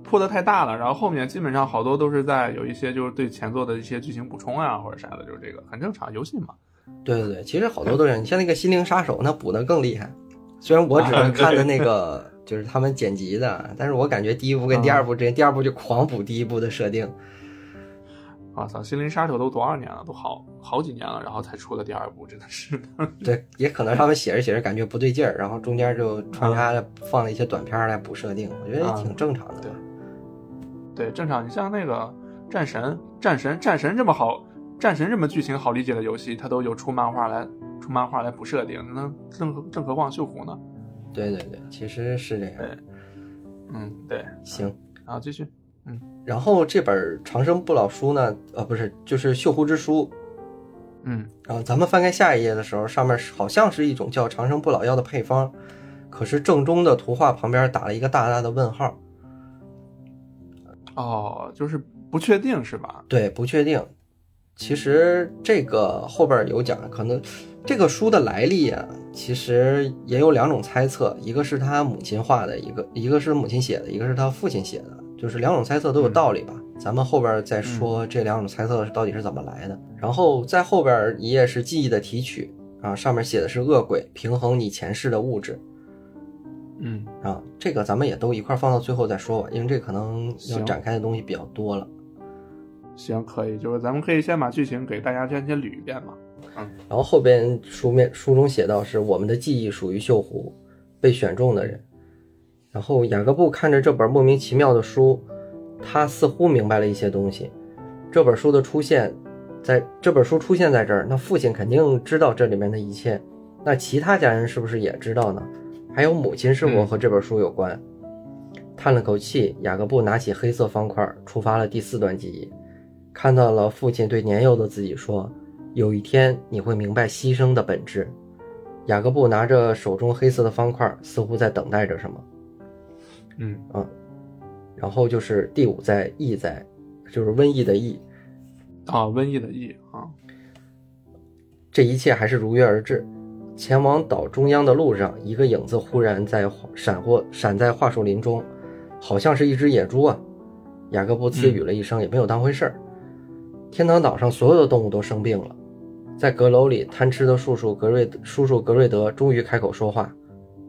[SPEAKER 1] 铺的太大了，然后后面基本上好多都是在有一些就是对前作的一些剧情补充啊或者啥的，就是这个很正常，游戏嘛。
[SPEAKER 3] 对对对，其实好多都是，你像那个《心灵杀手》，那补的更厉害。虽然我只
[SPEAKER 1] 啊
[SPEAKER 3] 是看的那个，就是他们剪辑的，但是我感觉第一部跟第二部之间，第二部就狂补第一部的设定。
[SPEAKER 1] 我操，《心灵杀手》都多少年了，都好好几年了，然后才出了第二部，真的是。
[SPEAKER 3] 对，也可能他们写着写着感觉不对劲儿，然后中间就穿插了放了一些短片来补设定，我觉得也挺正常的。
[SPEAKER 1] 对对，正常。你像那个战神，战神，战神这么好，战神这么剧情好理解的游戏，它都有出漫画来出漫画来补设定，那正何更何况锈湖呢？
[SPEAKER 3] 对对对，其实是这样。
[SPEAKER 1] 对嗯，对。
[SPEAKER 3] 行，
[SPEAKER 1] 然后继续。
[SPEAKER 3] 嗯然后这本《长生不老书》呢，呃，不是，就是《锈湖之书》。
[SPEAKER 1] 嗯
[SPEAKER 3] 然后咱们翻开下一页的时候，上面好像是一种叫长生不老药的配方，可是正中的图画旁边打了一个大大的问号。
[SPEAKER 1] 哦，就是不确定是吧？
[SPEAKER 3] 对，不确定。其实这个后边有讲，可能这个书的来历啊，其实也有两种猜测，一个是他母亲画的，一个一个是母亲写的，一个是他父亲写的，就是两种猜测都有道理吧。咱们后边再说这两种猜测到底是怎么来的。然后在后边一页是记忆的提取啊，上面写的是恶鬼平衡你前世的物质
[SPEAKER 1] 嗯
[SPEAKER 3] 啊，这个咱们也都一块放到最后再说吧，因为这可能要展开的东西比较多了。
[SPEAKER 1] 行，可以，就是咱们可以先把剧情给大家先先捋一遍嘛。
[SPEAKER 3] 嗯然后后边书面书中写到是我们的记忆属于锈湖，被选中的人。然后雅各布看着这本莫名其妙的书，他似乎明白了一些东西。这本书的出现，在这本书出现在这儿，那父亲肯定知道这里面的一切。那其他家人是不是也知道呢？还有母亲是否和这本书有关？叹了口气，雅各布拿起黑色方块，触发了第四段记忆，看到了父亲对年幼的自己说。有一天你会明白牺牲的本质。雅各布拿着手中黑色的方块，似乎在等待着什么。
[SPEAKER 1] 嗯啊
[SPEAKER 3] 然后就是第五在疫在，就是瘟疫的疫。
[SPEAKER 1] 啊，瘟疫的疫啊。
[SPEAKER 3] 这一切还是如约而至。前往岛中央的路上，一个影子忽然在闪过，闪在桦树林中，好像是一只野猪啊！雅各布自语了一声，也没有当回事儿。天堂岛上所有的动物都生病了，在阁楼里，贪吃的叔叔格瑞叔叔格瑞德终于开口说话：“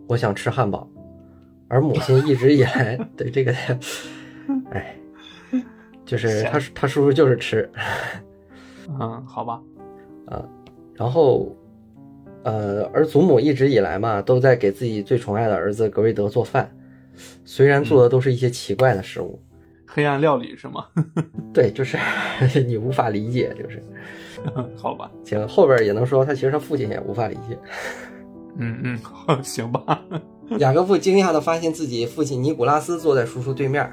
[SPEAKER 3] 我想吃汉堡。”而母亲一直以来 对这个，哎，就是他他叔叔就是吃，
[SPEAKER 1] 嗯，好吧。
[SPEAKER 3] 啊然后，呃，而祖母一直以来嘛，都在给自己最宠爱的儿子格瑞德做饭，虽然做的都是一些奇怪的食物，
[SPEAKER 1] 黑暗料理是吗？
[SPEAKER 3] 对，就是 你无法理解，就是
[SPEAKER 1] 好吧。
[SPEAKER 3] 行，后边也能说他其实他父亲也无法理解。
[SPEAKER 1] 嗯嗯，行吧。
[SPEAKER 3] 雅各布惊讶地发现自己父亲尼古拉斯坐在叔叔对面，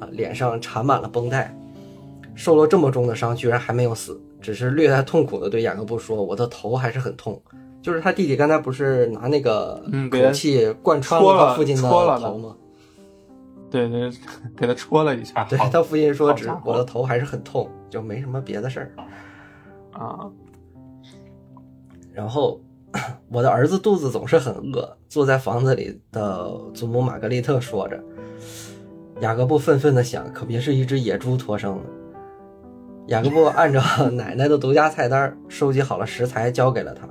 [SPEAKER 3] 啊，脸上缠满了绷带，受了这么重的伤，居然还没有死，只是略带痛苦地对雅各布说：“我的头还是很痛。”就是他弟弟刚才不是拿那个
[SPEAKER 1] 嗯给他
[SPEAKER 3] 口气贯穿
[SPEAKER 1] 了
[SPEAKER 3] 他父亲的头吗？
[SPEAKER 1] 对对，给他戳了一下。
[SPEAKER 3] 对他父亲说：“只我的头还是很痛，就没什么别的事儿。”
[SPEAKER 1] 啊，
[SPEAKER 3] 然后，我的儿子肚子总是很饿。坐在房子里的祖母玛格丽特说着，雅各布愤愤地想：可别是一只野猪脱生的。雅各布按照 奶奶的独家菜单收集好了食材，交给了他。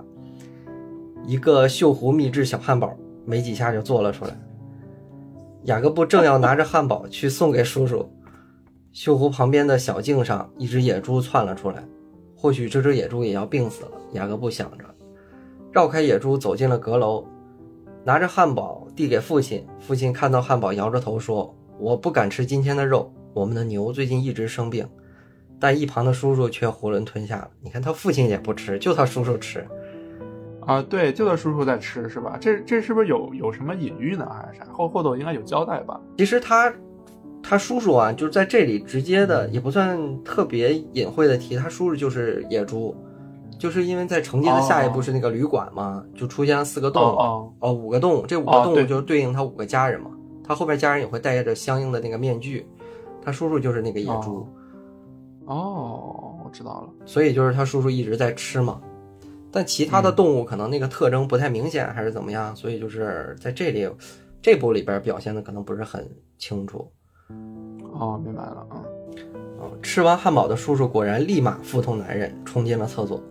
[SPEAKER 3] 一个锈湖秘制小汉堡，没几下就做了出来。雅各布正要拿着汉堡去送给叔叔，锈湖旁边的小径上，一只野猪窜了出来。或许这只野猪也要病死了，雅各布想着，绕开野猪走进了阁楼，拿着汉堡递给父亲。父亲看到汉堡，摇着头说：“我不敢吃今天的肉，我们的牛最近一直生病。”但一旁的叔叔却囫囵吞下了。你看他父亲也不吃，就他叔叔吃。
[SPEAKER 1] 啊，对，就他叔叔在吃是吧？这这是不是有有什么隐喻呢，还是啥？后后头应该有交代吧？
[SPEAKER 3] 其实他，他叔叔啊，就是在这里直接的，也不算特别隐晦的提，他叔叔就是野猪，就是因为在承接的下一步是那个旅馆嘛，就出现了四个洞，
[SPEAKER 1] 哦
[SPEAKER 3] 哦，五个洞，这五个洞就对应他五个家人嘛，他后边家人也会带着相应的那个面具，他叔叔就是那个野猪，
[SPEAKER 1] 哦哦，我知道了。
[SPEAKER 3] 所以就是他叔叔一直在吃嘛。但其他的动物可能那个特征不太明显，还是怎么样，所以就是在这里这部里边表现的可能不是很清楚。
[SPEAKER 1] 哦，明白了啊。
[SPEAKER 3] 哦，吃完汉堡的叔叔果然立马腹痛难忍，冲进了厕所。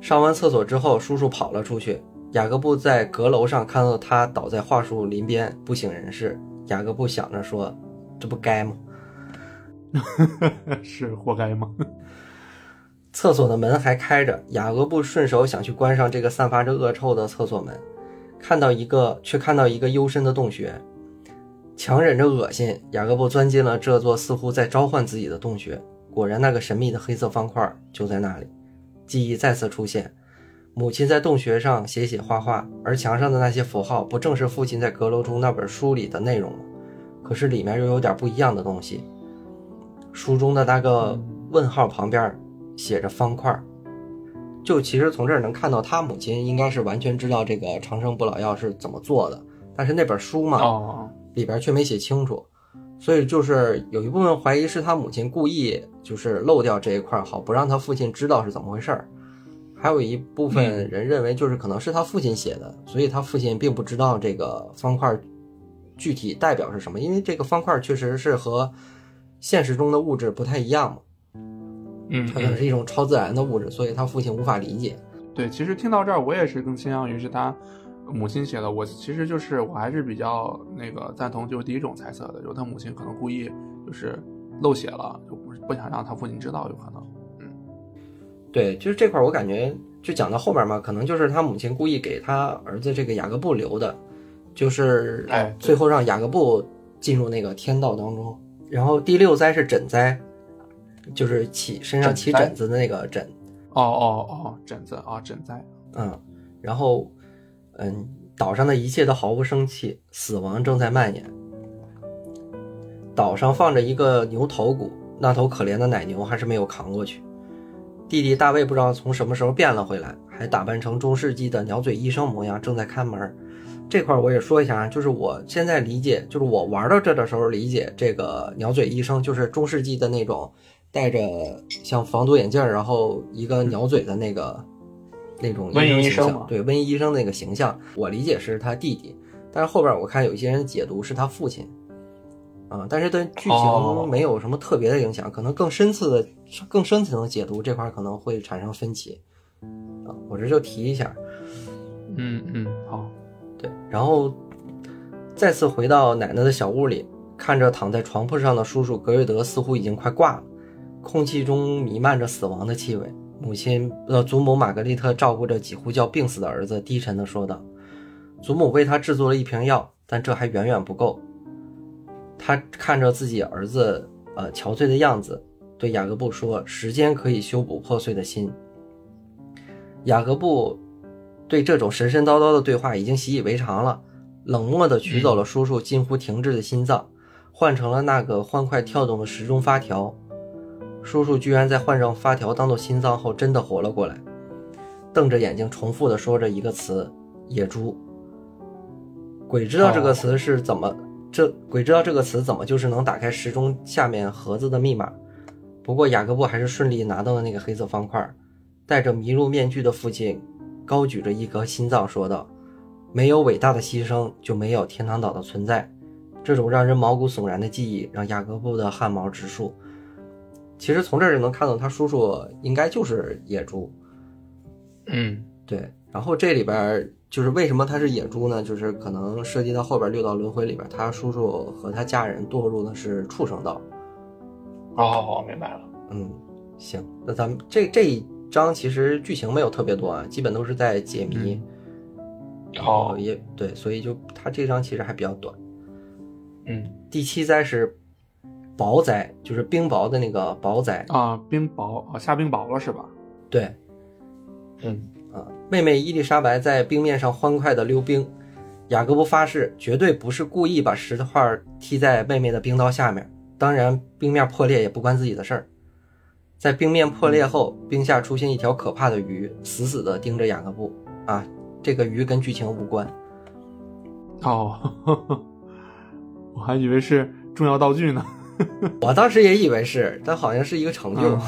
[SPEAKER 3] 上完厕所之后，叔叔跑了出去。雅各布在阁楼上看到他倒在桦树林边不省人事。雅各布想着说：“这不该吗
[SPEAKER 1] 是活该吗？？”
[SPEAKER 3] 厕所的门还开着，雅各布顺手想去关上这个散发着恶臭的厕所门，看到一个，却看到一个幽深的洞穴。强忍着恶心，雅各布钻进了这座似乎在召唤自己的洞穴。果然，那个神秘的黑色方块就在那里。记忆再次出现，母亲在洞穴上写写画画，而墙上的那些符号，不正是父亲在阁楼中那本书里的内容吗？可是里面又有点不一样的东西。书中的那个问号旁边写着方块，就其实从这儿能看到，他母亲应该是完全知道这个长生不老药是怎么做的，但是那本书嘛，
[SPEAKER 1] 哦，
[SPEAKER 3] 里边却没写清楚，所以就是有一部分怀疑是他母亲故意就是漏掉这一块儿，好不让他父亲知道是怎么回事儿。还有一部分人认为就是可能是他父亲写的，所以他父亲并不知道这个方块具体代表是什么，因为这个方块确实是和现实中的物质不太一样嘛，
[SPEAKER 1] 嗯，
[SPEAKER 3] 它可能是一种超自然的物质，所以他父亲无法理解。
[SPEAKER 1] 对，其实听到这儿，我也是更倾向于是他母亲写的。我其实就是我还是比较那个赞同，就是第一种猜测的，就是他母亲可能故意就是漏写了，就不是不想让他父亲知道，有可能。
[SPEAKER 3] 嗯对，就是这块儿我感觉就讲到后面嘛，可能就是他母亲故意给他儿子这个雅各布留的，就是
[SPEAKER 1] 哎
[SPEAKER 3] 最后让雅各布进入那个天道当中。然后第六灾是疹灾，就是起身上起
[SPEAKER 1] 疹
[SPEAKER 3] 子的那个疹，
[SPEAKER 1] 哦哦哦，疹子啊，疹灾。
[SPEAKER 3] 嗯，然后嗯，岛上的一切都毫无生气，死亡正在蔓延。岛上放着一个牛头骨，那头可怜的奶牛还是没有扛过去。弟弟大卫不知道从什么时候变了回来，还打扮成中世纪的鸟嘴医生模样，正在看门儿。这块儿我也说一下啊，就是我现在理解，就是我玩到这的时候理解这个鸟嘴医生，就是中世纪的那种戴着像防毒眼镜儿，然后一个鸟嘴的那个那种
[SPEAKER 1] 瘟疫医
[SPEAKER 3] 形
[SPEAKER 1] 生嘛
[SPEAKER 3] 象对，瘟疫医生那个形象，我理解是他弟弟，但是后边我看有一些人解读是他父亲。啊、但是对剧
[SPEAKER 1] 哦
[SPEAKER 3] 情没有什么特别的影响，可能更深次的、更深层的解读这块可能会产生分歧。啊，我这就提一下。
[SPEAKER 1] 嗯嗯，好。
[SPEAKER 3] 对，然后再次回到奶奶的小屋里，看着躺在床铺上的叔叔格瑞德，似乎已经快挂了，空气中弥漫着死亡的气味。母亲呃，祖母玛格丽特照顾着几乎就要病死的儿子，低沉地说道：“祖母为他制作了一瓶药，但这还远远不够。”他看着自己儿子呃憔悴的样子，对雅各布说：“时间可以修补破碎的心。”雅各布对这种神神叨叨的对话已经习以为常了，冷漠地取走了叔叔近乎停滞的心脏，换成了那个欢快跳动的时钟发条。叔叔居然在换上发条当做心脏后，真的活了过来，瞪着眼睛重复的说着一个词：“野猪。”鬼知道这个词是怎么，这鬼知道这个词怎么就是能打开时钟下面盒子的密码。不过雅各布还是顺利拿到了那个黑色方块。戴着麋鹿面具的父亲高举着一颗心脏说道：“没有伟大的牺牲，就没有天堂岛的存在。”这种让人毛骨悚然的记忆让雅各布的汗毛直竖。其实从这儿就能看到，他叔叔应该就是野猪。
[SPEAKER 1] 嗯
[SPEAKER 3] 对，然后这里边儿就是为什么他是野猪呢？就是可能涉及到后边六道轮回里边，他叔叔和他家人堕入的是畜生道。
[SPEAKER 1] 哦，明白了。
[SPEAKER 3] 嗯，行，那咱们这这一章其实剧情没有特别多啊，基本都是在解谜。
[SPEAKER 1] 哦，
[SPEAKER 3] 也对，所以就他这章其实还比较短。
[SPEAKER 1] 嗯
[SPEAKER 3] 第七灾是雹灾，就是冰雹的那个雹灾。
[SPEAKER 1] 啊，冰雹啊，下冰雹了是吧？
[SPEAKER 3] 对，
[SPEAKER 1] 嗯
[SPEAKER 3] 啊，妹妹伊丽莎白在冰面上欢快的溜冰，雅各布发誓绝对不是故意把石头块踢在妹妹的冰刀下面。当然，冰面破裂也不关自己的事儿。在冰面破裂后，冰下出现一条可怕的鱼，死死地盯着雅各布。啊，这个鱼跟剧情无关。
[SPEAKER 1] 哦，呵 呵我还以为是重要道具呢。
[SPEAKER 3] 我当时也以为是，但好像是一个成就。
[SPEAKER 1] 嗯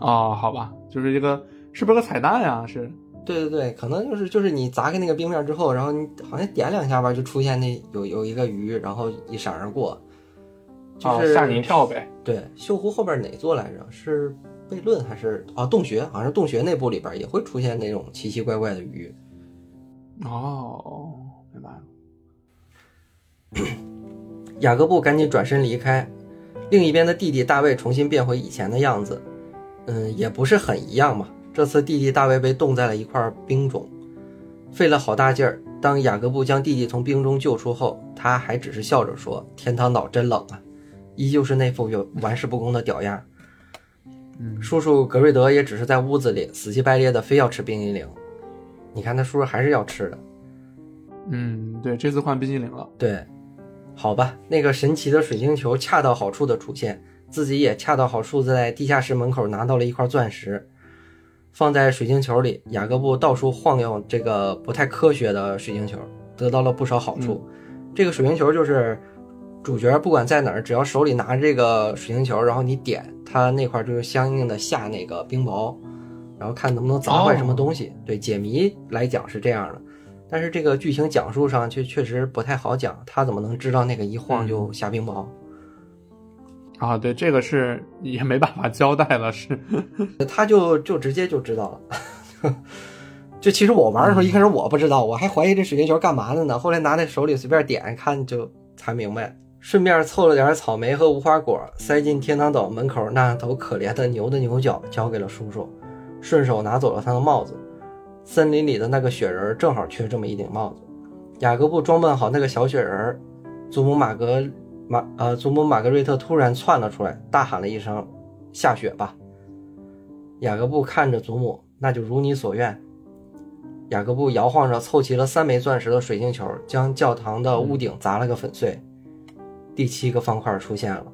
[SPEAKER 1] 哦，好吧，就是一个是不是个彩蛋呀？是
[SPEAKER 3] 对对对，可能就是就是你砸开那个冰面之后，然后你好像点两下吧，就出现那有有一个鱼，然后一闪而过，就是、
[SPEAKER 1] 哦，吓你一跳呗。
[SPEAKER 3] 对，锈湖后边哪座来着？是悖论还是啊洞穴？好像是洞穴那部里边也会出现那种奇奇怪怪的鱼。
[SPEAKER 1] 哦，明白了。
[SPEAKER 3] 雅各布赶紧转身离开，另一边的弟弟大卫重新变回以前的样子，嗯，也不是很一样嘛。这次弟弟大卫被冻在了一块冰中，费了好大劲儿。当雅各布将弟弟从冰中救出后，他还只是笑着说：“天堂岛真冷啊！”依旧是那副有玩世不恭的屌样。
[SPEAKER 1] 嗯，
[SPEAKER 3] 叔叔格瑞德也只是在屋子里死乞白咧的非要吃冰激凌。你看他叔叔还是要吃的。
[SPEAKER 1] 嗯，对，这次换冰激凌了。
[SPEAKER 3] 对，好吧，那个神奇的水晶球恰到好处的出现，自己也恰到好处在地下室门口拿到了一块钻石，放在水晶球里。雅各布到处晃悠这个不太科学的水晶球，得到了不少好处。这个水晶球就是主角不管在哪儿，只要手里拿着这个水晶球，然后你点它那块，就是相应的下那个冰雹，然后看能不能砸坏什么东西。对解谜来讲是这样的。但是这个剧情讲述上却确实不太好讲，他怎么能知道那个一晃就下冰雹？
[SPEAKER 1] 啊，对，这个是也没办法交代了，是。
[SPEAKER 3] 他就就直接就知道了。就其实我玩的时候，一开始我不知道，我还怀疑这水晶球干嘛的呢。后来拿在手里随便点看，就才明白。顺便凑了点草莓和无花果，塞进天堂岛门口那头可怜的牛的牛角，交给了叔叔，顺手拿走了他的帽子。森林里的那个雪人正好缺这么一顶帽子。雅各布装扮好那个小雪人，祖母玛格玛呃祖母玛格瑞特突然窜了出来，大喊了一声：“下雪吧！”雅各布看着祖母，那就如你所愿。雅各布摇晃着凑齐了三枚钻石的水晶球，将教堂的屋顶砸了个粉碎。第七个方块出现了。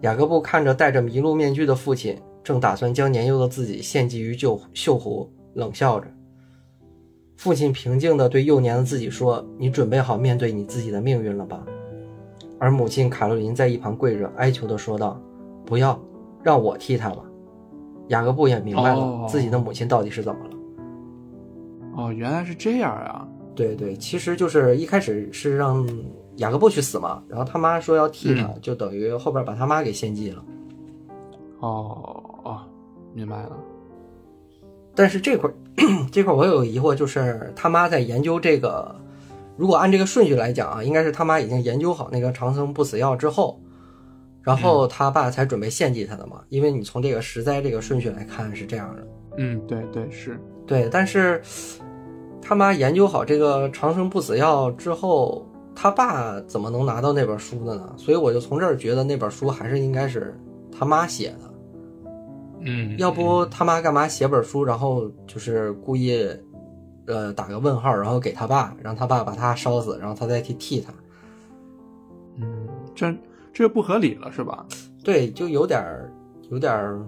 [SPEAKER 3] 雅各布看着戴着麋鹿面具的父亲，正打算将年幼的自己献祭于旧锈湖，冷笑着。父亲平静地对幼年的自己说：“你准备好面对你自己的命运了吧？”而母亲卡洛琳在一旁跪着，哀求地说道：“不要，让我替他吧。”雅各布也明白了
[SPEAKER 1] 哦
[SPEAKER 3] 自己的母亲到底是怎么了。
[SPEAKER 1] 哦，原来是这样啊。
[SPEAKER 3] 对对，其实就是一开始是让雅各布去死嘛，然后他妈说要替他，就等于后边把他妈给献祭了。
[SPEAKER 1] 哦哦，明白了。
[SPEAKER 3] 但是这块儿 这块儿我有个疑惑，就是他妈在研究这个，如果按这个顺序来讲啊，应该是他妈已经研究好那个长生不死药之后，然后他爸才准备献祭他的嘛。因为你从这个十灾这个顺序来看是这样的。
[SPEAKER 1] 嗯，对对是。
[SPEAKER 3] 对，但是他妈研究好这个长生不死药之后，他爸怎么能拿到那本书的呢？所以我就从这儿觉得那本书还是应该是他妈写的。
[SPEAKER 1] 嗯，
[SPEAKER 3] 要不他妈干嘛写本书，然后就是故意，呃，打个问号，然后给他爸，让他爸把他烧死，然后他再去替他。
[SPEAKER 1] 嗯，这这不合理了是吧？
[SPEAKER 3] 对，就有点儿有点儿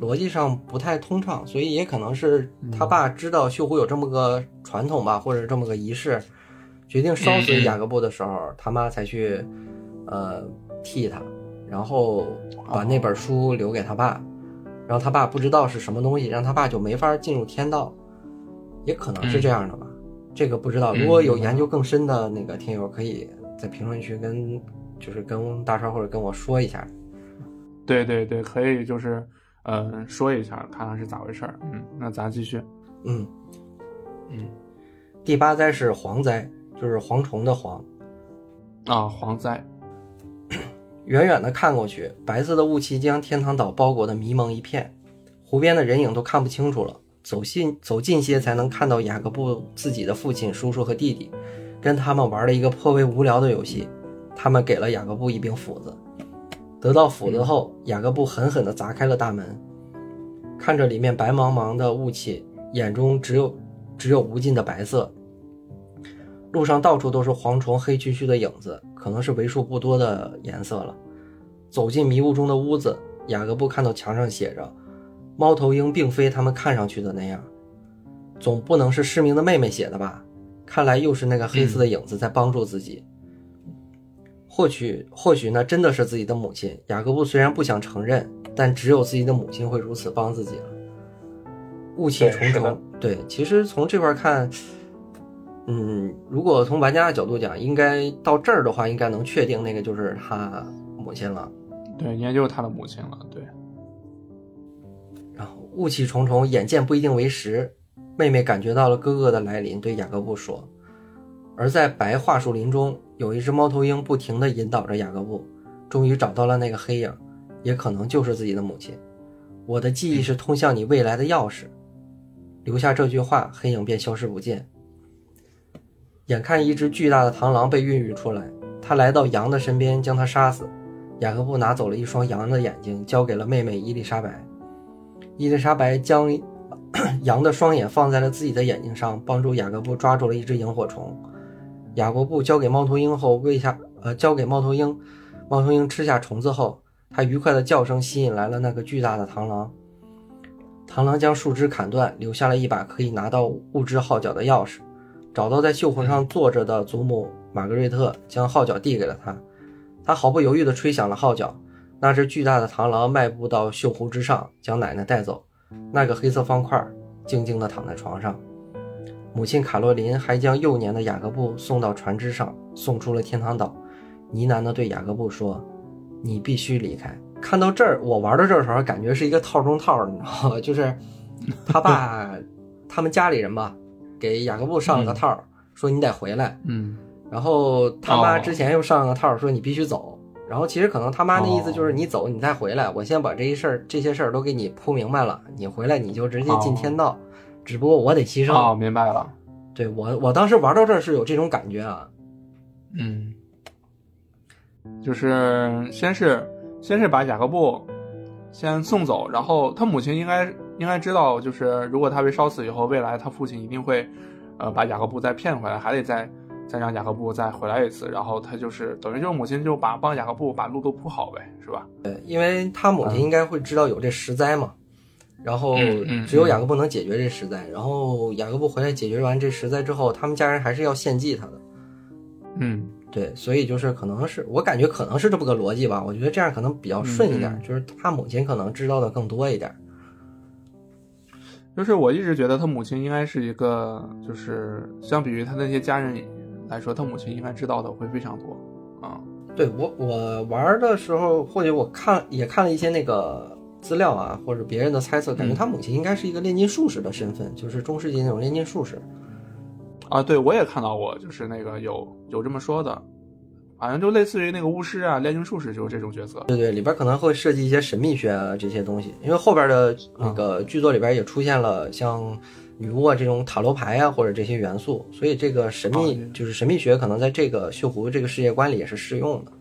[SPEAKER 3] 逻辑上不太通畅，所以也可能是他爸知道秀湖有这么个传统吧，或者这么个仪式，决定烧死雅各布的时候，他妈才去呃替他，然后把那本书留给他爸，然后他爸不知道是什么东西，让他爸就没法进入天道，也可能是这样的吧，这个不知道。如果有研究更深的那个听友，可以在评论区跟就是跟大川或者跟我说一下。
[SPEAKER 1] 对对对，可以就是呃说一下，看看是咋回事儿。嗯，那咱继续。
[SPEAKER 3] 嗯，
[SPEAKER 1] 嗯
[SPEAKER 3] 第八灾是蝗灾，就是蝗虫的蝗。
[SPEAKER 1] 啊，蝗灾。
[SPEAKER 3] 远远的看过去，白色的雾气将天堂岛包裹得迷蒙一片，湖边的人影都看不清楚了。走近走近些，才能看到雅各布自己的父亲、叔叔和弟弟，跟他们玩了一个颇为无聊的游戏。他们给了雅各布一柄斧子，得到斧子后，雅各布狠狠地砸开了大门，看着里面白茫茫的雾气，眼中只有只有无尽的白色。路上到处都是蝗虫黑黢黢的影子，可能是为数不多的颜色了。走进迷雾中的屋子，雅各布看到墙上写着：“猫头鹰并非他们看上去的那样。”总不能是失明的妹妹写的吧？看来又是那个黑色的影子在帮助自己。或许，或许那真的是自己的母亲。雅各布虽然不想承认，但只有自己的母亲会如此帮自己了。雾气重重，对，其实从这块看，嗯，如果从玩家的角度讲，应该到这儿的话，应该能确定那个就是他母亲了。
[SPEAKER 1] 对，应该就是他的母亲了。对，
[SPEAKER 3] 然后雾气重重，眼见不一定为实。妹妹感觉到了哥哥的来临，对雅各布说。而在白桦树林中，有一只猫头鹰不停地引导着雅各布，终于找到了那个黑影，也可能就是自己的母亲。我的记忆是通向你未来的钥匙。留下这句话，黑影便消失不见。眼看一只巨大的螳螂被孕育出来，他来到羊的身边，将它杀死。雅各布拿走了一双羊的眼睛，交给了妹妹伊丽莎白。伊丽莎白将 羊的双眼放在了自己的眼睛上，帮助雅各布抓住了一只萤火虫。雅各布交给猫头鹰后，喂下呃交给猫头鹰，猫头鹰吃下虫子后，它愉快的叫声吸引来了那个巨大的螳螂。螳螂将树枝砍断，留下了一把可以拿到物质号角的钥匙。找到在绣魂上坐着的祖母玛格瑞特，将号角递给了他。他毫不犹豫地吹响了号角。那只巨大的螳螂迈步到锈湖之上，将奶奶带走。那个黑色方块静静地躺在床上。母亲卡洛琳还将幼年的雅各布送到船只上，送出了天堂岛，呢喃地对雅各布说：“你必须离开。”看到这儿，我玩到这儿的时候，感觉是一个套中套，你知道吗？就是他爸 他们家里人吧，给雅各布上了个套，说你得回来。
[SPEAKER 1] 嗯，
[SPEAKER 3] 然后他妈
[SPEAKER 1] 哦
[SPEAKER 3] 之前又上了个套，说你必须走。然后其实可能他妈那意思就是你走，你再回来，我先把这一事儿、这些事儿都给你铺明白了，你回来你就直接进天道。只不过我得牺牲。
[SPEAKER 1] 哦，明白了。
[SPEAKER 3] 对我，我当时玩到这儿是有这种感觉啊。
[SPEAKER 1] 嗯，就是先是先是把雅各布先送走，然后他母亲应该应该知道，就是如果他被烧死以后，未来他父亲一定会，呃，把雅各布再骗回来，还得再再让雅各布再回来一次，然后他就是等于就是母亲就把帮雅各布把路都铺好呗，是吧？
[SPEAKER 3] 对，因为他母亲应该会知道有这十灾嘛，然后只有雅各布能解决这十灾，然后雅各布回来解决完这十灾之后，他们家人还是要献祭他的。
[SPEAKER 1] 嗯，
[SPEAKER 3] 对，所以就是可能是我感觉可能是这么个逻辑吧，我觉得这样可能比较顺一点，就是他母亲可能知道的更多一点。
[SPEAKER 1] 就是我一直觉得他母亲应该是一个，就是相比于他那些家人来说，他母亲应该知道的会非常多啊。
[SPEAKER 3] 对我我玩的时候，或者我看也看了一些那个资料啊，或者别人的猜测，感觉
[SPEAKER 1] 嗯
[SPEAKER 3] 他母亲应该是一个炼金术士的身份，就是中世纪那种炼金术士。
[SPEAKER 1] 啊，对，我也看到过，就是那个有有这么说的，好像就类似于那个巫师啊、炼金术士，就是这种角色。
[SPEAKER 3] 对对，里边可能会涉及一些神秘学啊这些东西，因为后边的那个剧作里边也出现了像女巫啊这种塔罗牌啊或者这些元素，所以这个神秘、
[SPEAKER 1] 哦
[SPEAKER 3] 就是神秘学可能在这个锈湖这个世界观里也是适用的。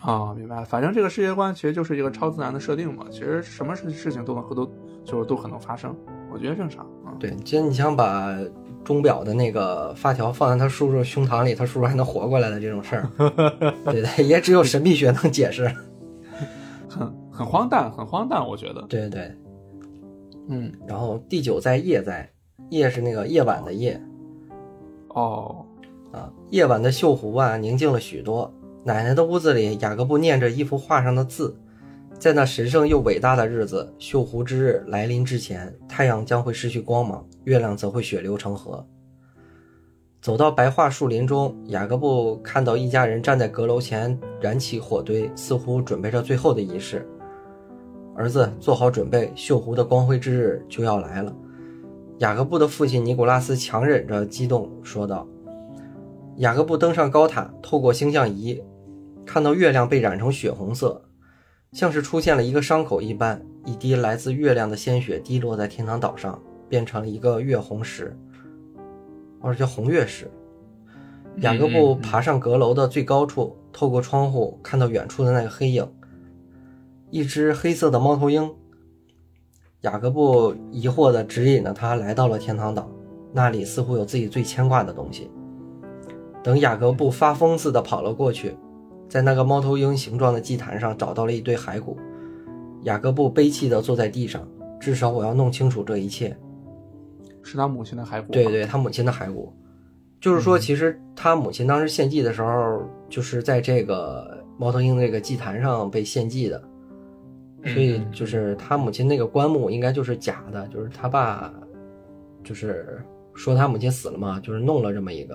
[SPEAKER 1] 啊，明白了。反正这个世界观其实就是一个超自然的设定嘛，其实什么事事情都能都就是都可能发生，我觉得正常啊。
[SPEAKER 3] 对，其实你想把钟表的那个发条放在他叔叔胸膛里，他叔叔还能活过来的这种事儿，对对，也只有神秘学能解释。
[SPEAKER 1] 很很荒诞，很荒诞，我觉得。
[SPEAKER 3] 对对，
[SPEAKER 1] 嗯，
[SPEAKER 3] 然后第九在夜在，夜是那个夜晚的夜
[SPEAKER 1] 哦，
[SPEAKER 3] 啊，夜晚的锈湖啊宁静了许多。奶奶的屋子里，雅各布念着一幅画上的字，在那神圣又伟大的日子——锈湖之日来临之前，太阳将会失去光芒，月亮则会血流成河。走到白桦树林中，雅各布看到一家人站在阁楼前燃起火堆，似乎准备着最后的仪式。儿子，做好准备，锈湖的光辉之日就要来了。雅各布的父亲尼古拉斯强忍着激动说道。雅各布登上高塔，透过星象仪。看到月亮被染成血红色，像是出现了一个伤口一般，一滴来自月亮的鲜血滴落在天堂岛上，变成了一个月红石，或者叫红月石。雅各布爬上阁楼的最高处，透过窗户看到远处的那个黑影，一只黑色的猫头鹰。雅各布疑惑地指引着他来到了天堂岛，那里似乎有自己最牵挂的东西。等雅各布发疯似的跑了过去。在那个猫头鹰形状的祭坛上找到了一堆骸骨，雅各布悲泣地坐在地上。至少我要弄清楚这一切。
[SPEAKER 1] 是他母亲的骸骨。
[SPEAKER 3] 对对，他母亲的骸骨。就是说，其实他母亲当时献祭的时候，就是在这个猫头鹰这个祭坛上被献祭的。所以，就是他母亲那个棺木应该就是假的，就是他爸，就是说他母亲死了嘛，就是弄了这么一个。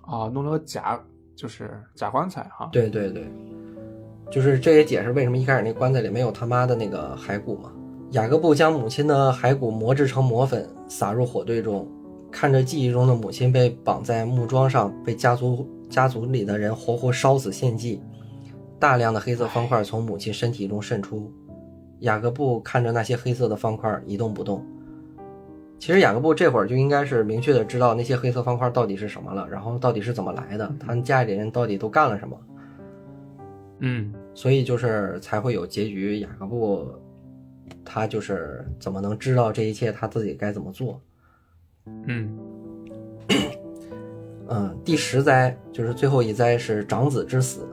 [SPEAKER 1] 啊，弄了个假。就是假棺材哈，
[SPEAKER 3] 对对对，就是这也解释为什么一开始那棺材里没有他妈的那个骸骨嘛。雅各布将母亲的骸骨磨制成磨粉，撒入火堆中，看着记忆中的母亲被绑在木桩上，被家族家族里的人活活烧死献祭，大量的黑色方块从母亲身体中渗出。雅各布看着那些黑色的方块一动不动。其实雅各布这会儿就应该是明确的知道那些黑色方块到底是什么了，然后到底是怎么来的，他们家里人到底都干了什么。
[SPEAKER 1] 嗯，
[SPEAKER 3] 所以就是才会有结局。雅各布他就是怎么能知道这一切，他自己该怎么做？
[SPEAKER 1] 嗯
[SPEAKER 3] 嗯，第十灾就是最后一灾是长子之死。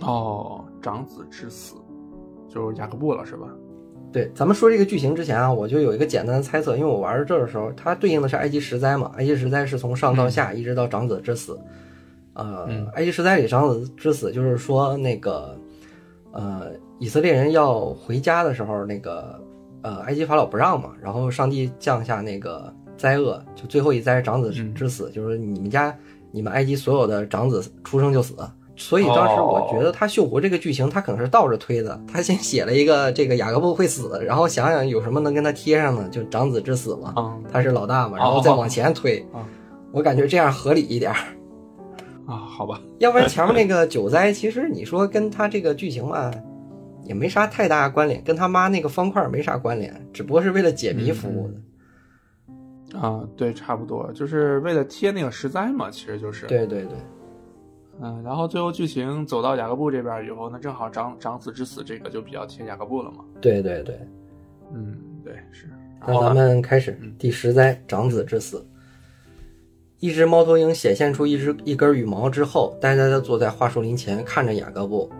[SPEAKER 1] 哦，长子之死就是雅各布了，是吧？
[SPEAKER 3] 对，咱们说这个剧情之前啊，我就有一个简单的猜测，因为我玩这的时候，它对应的是埃及十灾嘛，埃及十灾是从上到下一直到长子之死，呃，埃及十灾里长子之死就是说那个，呃，以色列人要回家的时候，那个呃，埃及法老不让嘛，然后上帝降下那个灾厄，就最后一灾长子之死，就是你们家你们埃及所有的长子出生就死。所以当时我觉得他绣湖这个剧情他可能是倒着推的，他先写了一个这个雅各布会死，然后想想有什么能跟他贴上的，就长子之死嘛，他是老大嘛，然后再往前推，我感觉这样合理一点
[SPEAKER 1] 啊，好吧，
[SPEAKER 3] 要不然前面那个九灾其实你说跟他这个剧情嘛也没啥太大关联，跟他妈那个方块没啥关联，只不过是为了解谜服务
[SPEAKER 1] 的啊，对，差不多就是为了贴那个石灾嘛，其实就是
[SPEAKER 3] 对对对。
[SPEAKER 1] 嗯，然后最后剧情走到雅各布这边以后，那正好长长子之死这个就比较贴雅各布了嘛。
[SPEAKER 3] 对对对，
[SPEAKER 1] 嗯，对是。
[SPEAKER 3] 那咱们开始第十灾长子之死。一只猫头鹰显现出一只一根羽毛之后，呆呆地坐在桦树林前看着雅各布，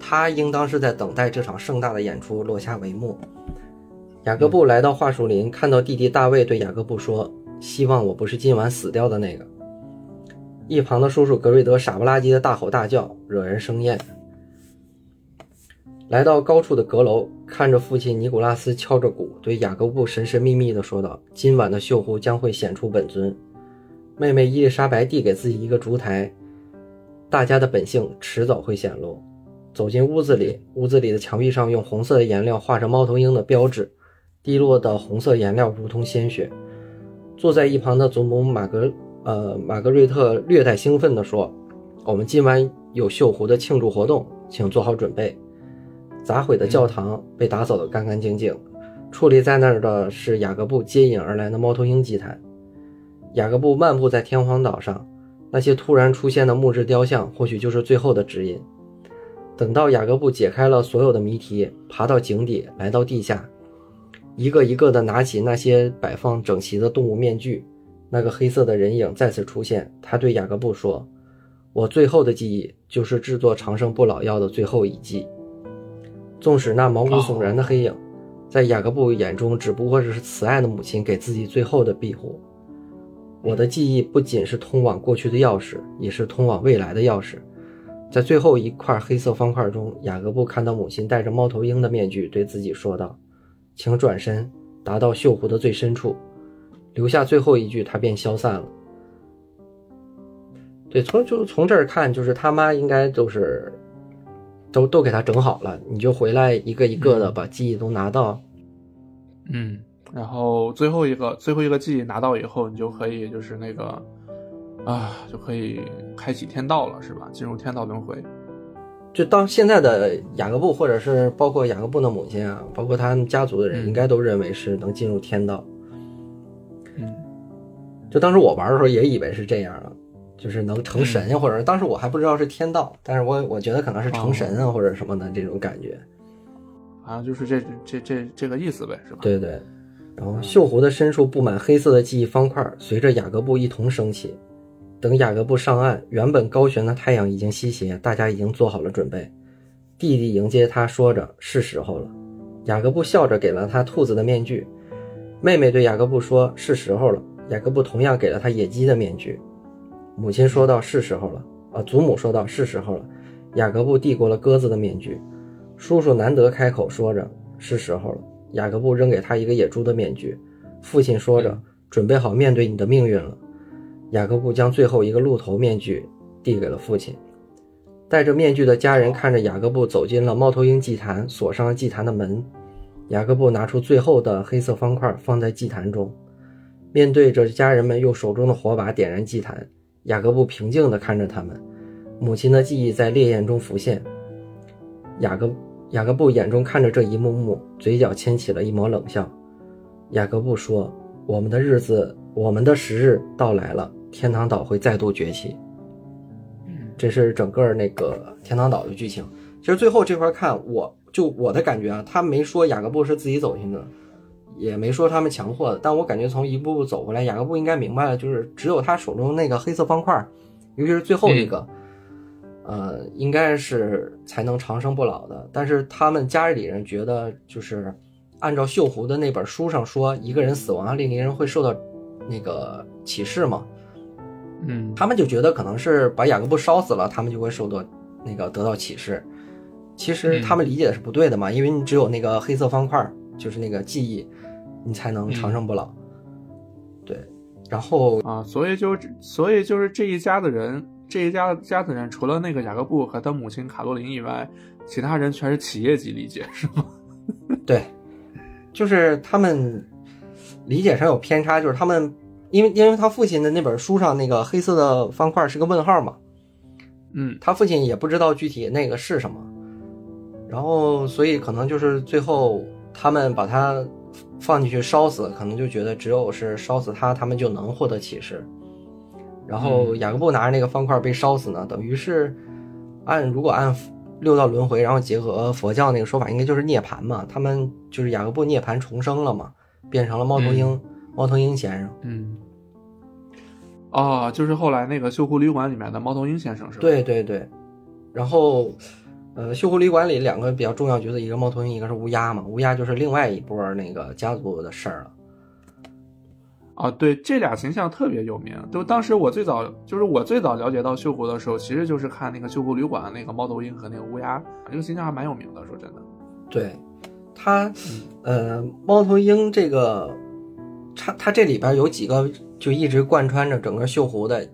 [SPEAKER 3] 他应当是在等待这场盛大的演出落下帷幕。雅各布来到桦树林，看到弟弟大卫对雅各布说：“希望我不是今晚死掉的那个。”一旁的叔叔格瑞德傻不拉几的大吼大叫，惹人生厌。来到高处的阁楼，看着父亲尼古拉斯敲着鼓，对雅各布神神秘秘地说道：“今晚的锈湖将会显出本尊。”妹妹伊丽莎白递给自己一个烛台，大家的本性迟早会显露。走进屋子里，屋子里的墙壁上用红色的颜料画着猫头鹰的标志，滴落的红色颜料如同鲜血。坐在一旁的祖母玛格。呃，玛格瑞特略带兴奋地说：“我们今晚有锈湖的庆祝活动，请做好准备。”砸毁的教堂被打扫得干干净净，矗立在那儿的是雅各布接引而来的猫头鹰祭坛。雅各布漫步在天荒岛上，那些突然出现的木质雕像，或许就是最后的指引。等到雅各布解开了所有的谜题，爬到井底，来到地下，一个一个的拿起那些摆放整齐的动物面具，那个黑色的人影再次出现。他对雅各布说：“我最后的记忆就是制作长生不老药的最后一剂。”纵使那毛骨悚然的黑影，在雅各布眼中只不过是慈爱的母亲给自己最后的庇护。我的记忆不仅是通往过去的钥匙，也是通往未来的钥匙。在最后一块黑色方块中，雅各布看到母亲戴着猫头鹰的面具，对自己说道：“请转身，达到锈湖的最深处。”留下最后一句，他便消散了。对，从就从这儿看，就是他妈应该都是都都给他整好了，你就回来一个一个的把记忆都拿到。
[SPEAKER 1] 嗯，然后最后一个最后一个记忆拿到以后，你就可以就是那个啊，就可以开启天道了，是吧？进入天道轮回。
[SPEAKER 3] 就当现在的雅各布，或者是包括雅各布的母亲啊，包括他们家族的人，
[SPEAKER 1] 嗯
[SPEAKER 3] 应该都认为是能进入天道。
[SPEAKER 1] 嗯
[SPEAKER 3] 就当时我玩的时候也以为是这样的，就是能成神呀，或者当时我还不知道是天道，但是我我觉得可能是成神啊，或者什么的这种感觉。
[SPEAKER 1] 好像就是这这这这个意思呗，是吧？
[SPEAKER 3] 对对。然后锈湖的深处布满黑色的记忆方块，随着雅各布一同升起。等雅各布上岸，原本高悬的太阳已经西斜，大家已经做好了准备。弟弟迎接他，说着：“是时候了。”雅各布笑着给了他兔子的面具。妹妹对雅各布说：“是时候了。”雅各布同样给了他野鸡的面具。母亲说道：“是时候了。”啊，祖母说道：“是时候了。”雅各布递过了鸽子的面具。叔叔难得开口，说着：“是时候了。”雅各布扔给他一个野猪的面具。父亲说着：“准备好面对你的命运了。”雅各布将最后一个鹿头面具递给了父亲。戴着面具的家人看着雅各布走进了猫头鹰祭坛，锁上了祭坛的门。雅各布拿出最后的黑色方块，放在祭坛中，面对着家人们用手中的火把点燃祭坛。雅各布平静地看着他们，母亲的记忆在烈焰中浮现。雅各雅各布眼中看着这一幕幕，嘴角牵起了一抹冷笑。雅各布说：“我们的日子，我们的时日到来了，天堂岛会再度崛起。”
[SPEAKER 1] 嗯
[SPEAKER 3] 这是整个那个天堂岛的剧情。其实最后这块看，我就我的感觉啊，他没说雅各布是自己走进的，也没说他们强迫的，但我感觉从一步步走过来，雅各布应该明白了，就是只有他手中那个黑色方块，尤其是最后一个，呃，应该是才能长生不老的。但是他们家里人觉得，就是按照锈湖的那本书上说，一个人死亡，另一个人会受到那个启示嘛。
[SPEAKER 1] 嗯
[SPEAKER 3] 他们就觉得可能是把雅各布烧死了，他们就会受到那个得到启示。其实
[SPEAKER 1] 嗯
[SPEAKER 3] 他们理解的是不对的嘛，因为你只有那个黑色方块，就是那个记忆，你才能长生不老。对，然后
[SPEAKER 1] 啊，所以就所以就是这一家的人，这一家家的人，除了那个雅各布和他母亲卡洛琳以外，其他人全是企业级理解，是吗？
[SPEAKER 3] 对，就是他们理解上有偏差，就是他们因为因为他父亲的那本书上那个黑色的方块是个问号嘛，
[SPEAKER 1] 嗯
[SPEAKER 3] 他父亲也不知道具体那个是什么，然后所以可能就是最后他们把它放进去烧死，可能就觉得只有是烧死他，他们就能获得启示。然后雅各布拿着那个方块被烧死呢，等于是按如果按六道轮回，然后结合佛教那个说法，应该就是涅槃嘛。他们就是雅各布涅槃重生了嘛，变成了猫头鹰，猫头鹰先生。
[SPEAKER 1] 嗯。哦，就是后来那个锈湖旅馆里面的猫头鹰先生是吧？
[SPEAKER 3] 对对对，然后，呃，锈湖旅馆里两个比较重要角色，一个猫头鹰，一个是乌鸦嘛。乌鸦就是另外一波那个家族的事儿了。
[SPEAKER 1] 啊，对，这俩形象特别有名。就当时我最早，就是我最早了解到锈湖的时候，其实就是看那个锈湖旅馆那个猫头鹰和那个乌鸦，这个形象还蛮有名的。说真的，
[SPEAKER 3] 对，它，呃，猫头鹰这个，它它这里边有几个就一直贯穿着整个锈湖的。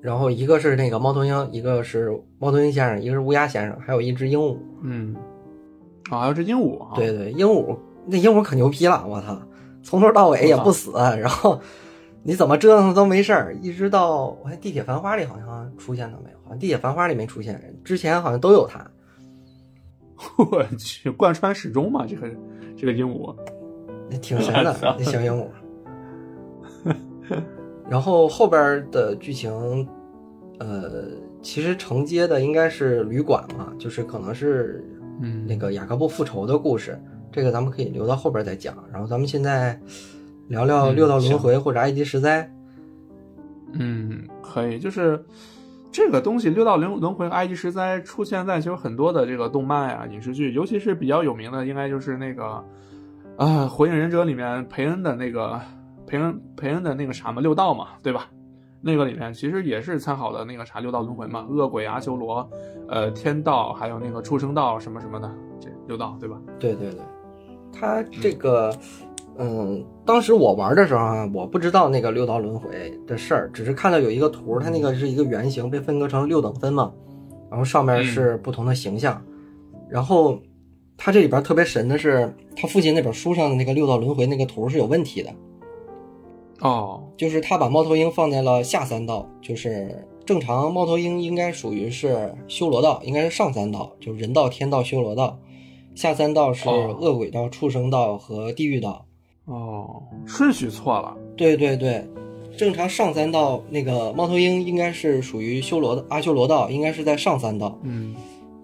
[SPEAKER 3] 然后一个是那个猫头鹰，一个是猫头鹰先生，一个是乌鸦先生，还有一只鹦鹉。
[SPEAKER 1] 嗯，啊，还有只鹦鹉啊，
[SPEAKER 3] 对对，鹦鹉那鹦鹉可牛逼了，我操，从头到尾也不死，然后你怎么折腾都没事儿，一直到我看《地铁繁花》里好像出现了没有？好像《地铁繁花》里没出现，之前好像都有它。
[SPEAKER 1] 我去，贯穿始终嘛，这个这个鹦鹉，
[SPEAKER 3] 那挺神的那小鹦鹉。然后后边的剧情，呃，其实承接的应该是旅馆嘛，就是可能是
[SPEAKER 1] 嗯
[SPEAKER 3] 那个雅各布复仇的故事，这个咱们可以留到后边再讲。然后咱们现在聊聊
[SPEAKER 1] 嗯
[SPEAKER 3] 六道轮回或者埃及十灾。
[SPEAKER 1] 嗯，可以，就是这个东西，六道轮轮回、埃及十灾出现在其实很多的这个动漫啊、影视剧，尤其是比较有名的，应该就是那个啊，《火影忍者》里面培恩的那个培恩培恩的那个啥嘛，六道嘛，对吧？那个里面其实也是参考的那个啥六道轮回嘛，恶鬼、阿修罗、呃天道，还有那个畜生道什么什么的，这六道对吧？
[SPEAKER 3] 对对对，他这个，嗯，当时我玩的时候啊，我不知道那个六道轮回的事儿，只是看到有一个图，它那个是一个圆形，被分割成六等分嘛，然后上面是不同的形象，然后它这里边特别神的是，他父亲那本书上的那个六道轮回那个图是有问题的，
[SPEAKER 1] 哦，
[SPEAKER 3] 就是他把猫头鹰放在了下三道，就是正常猫头鹰应该属于是修罗道，应该是上三道，就是人道、天道、修罗道，下三道是
[SPEAKER 1] 哦
[SPEAKER 3] 恶鬼道、畜生道和地狱道。
[SPEAKER 1] 哦，顺序错了。
[SPEAKER 3] 对对对，正常上三道那个猫头鹰应该是属于修罗的阿修罗道，应该是在上三道，
[SPEAKER 1] 嗯，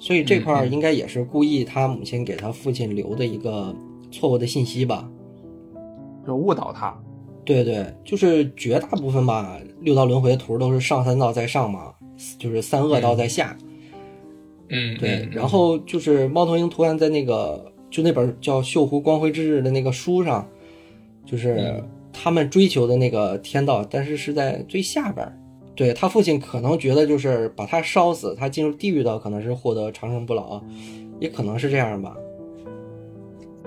[SPEAKER 3] 所以这块应该也是故意他母亲给他父亲留的一个错误的信息吧。
[SPEAKER 1] 就误导他。
[SPEAKER 3] 对对，就是绝大部分吧，六道轮回的图都是上三道在上嘛，就是三恶道在下。
[SPEAKER 1] 嗯
[SPEAKER 3] 对，然后就是猫头鹰图案在那个就那本叫《锈湖光辉之日》的那个书上，就是
[SPEAKER 1] 嗯
[SPEAKER 3] 他们追求的那个天道，但是是在最下边儿。对他父亲可能觉得就是把他烧死，他进入地狱道可能是获得长生不老，也可能是这样吧。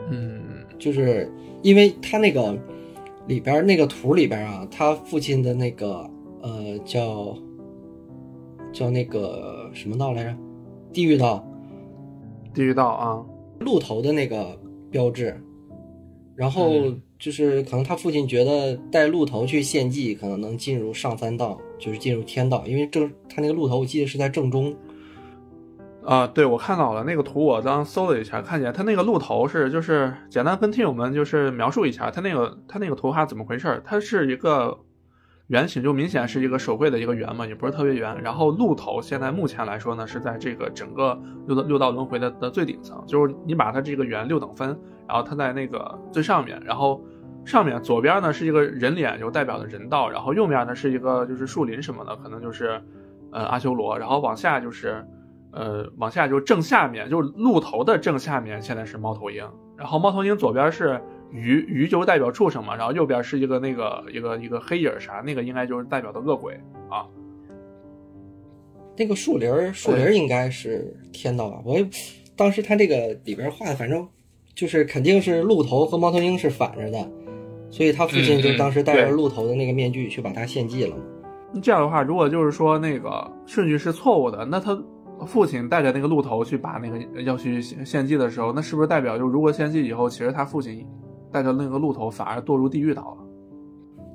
[SPEAKER 1] 嗯
[SPEAKER 3] 就是因为他那个里边那个图里边啊，他父亲的那个呃叫叫那个什么道来着？地狱道
[SPEAKER 1] 地狱道啊，
[SPEAKER 3] 鹿头的那个标志，然后
[SPEAKER 1] 嗯
[SPEAKER 3] 就是可能他父亲觉得带鹿头去献祭，可能能进入上三道，就是进入天道，因为正他那个鹿头我记得是在正中。
[SPEAKER 1] 啊，对，我看到了那个图，我刚搜了一下，看见他那个鹿头是就是简单跟听友们就是描述一下，他那个他那个图画怎么回事儿？它是一个圆形，就明显是一个手绘的一个圆嘛，也不是特别圆。然后鹿头现在目前来说呢，是在这个整个六道六道轮回的的最顶层，就是你把它这个圆六等分，然后它在那个最上面，然后上面左边呢是一个人脸，就代表的人道，然后右面呢是一个就是树林什么的，可能就是呃阿修罗，然后往下就是。呃，往下就正下面，就是鹿头的正下面，现在是猫头鹰。然后猫头鹰左边是鱼，鱼就是代表畜生嘛，然后右边是一个那个一个一个黑影儿啥，那个应该就是代表的恶鬼啊。
[SPEAKER 3] 那个树林儿，树林儿应该是天道吧？我也当时他这个里边画的，反正就是肯定是鹿头和猫头鹰是反着的，所以他父亲就当时戴着鹿头的那个面具去把他献祭了嘛。
[SPEAKER 1] 这样的话，如果就是说那个顺序是错误的，那他父亲带着那个鹿头去把那个要去献献祭的时候，那是不是代表就如果献祭以后，其实他父亲带着那个鹿头反而堕入地狱道了？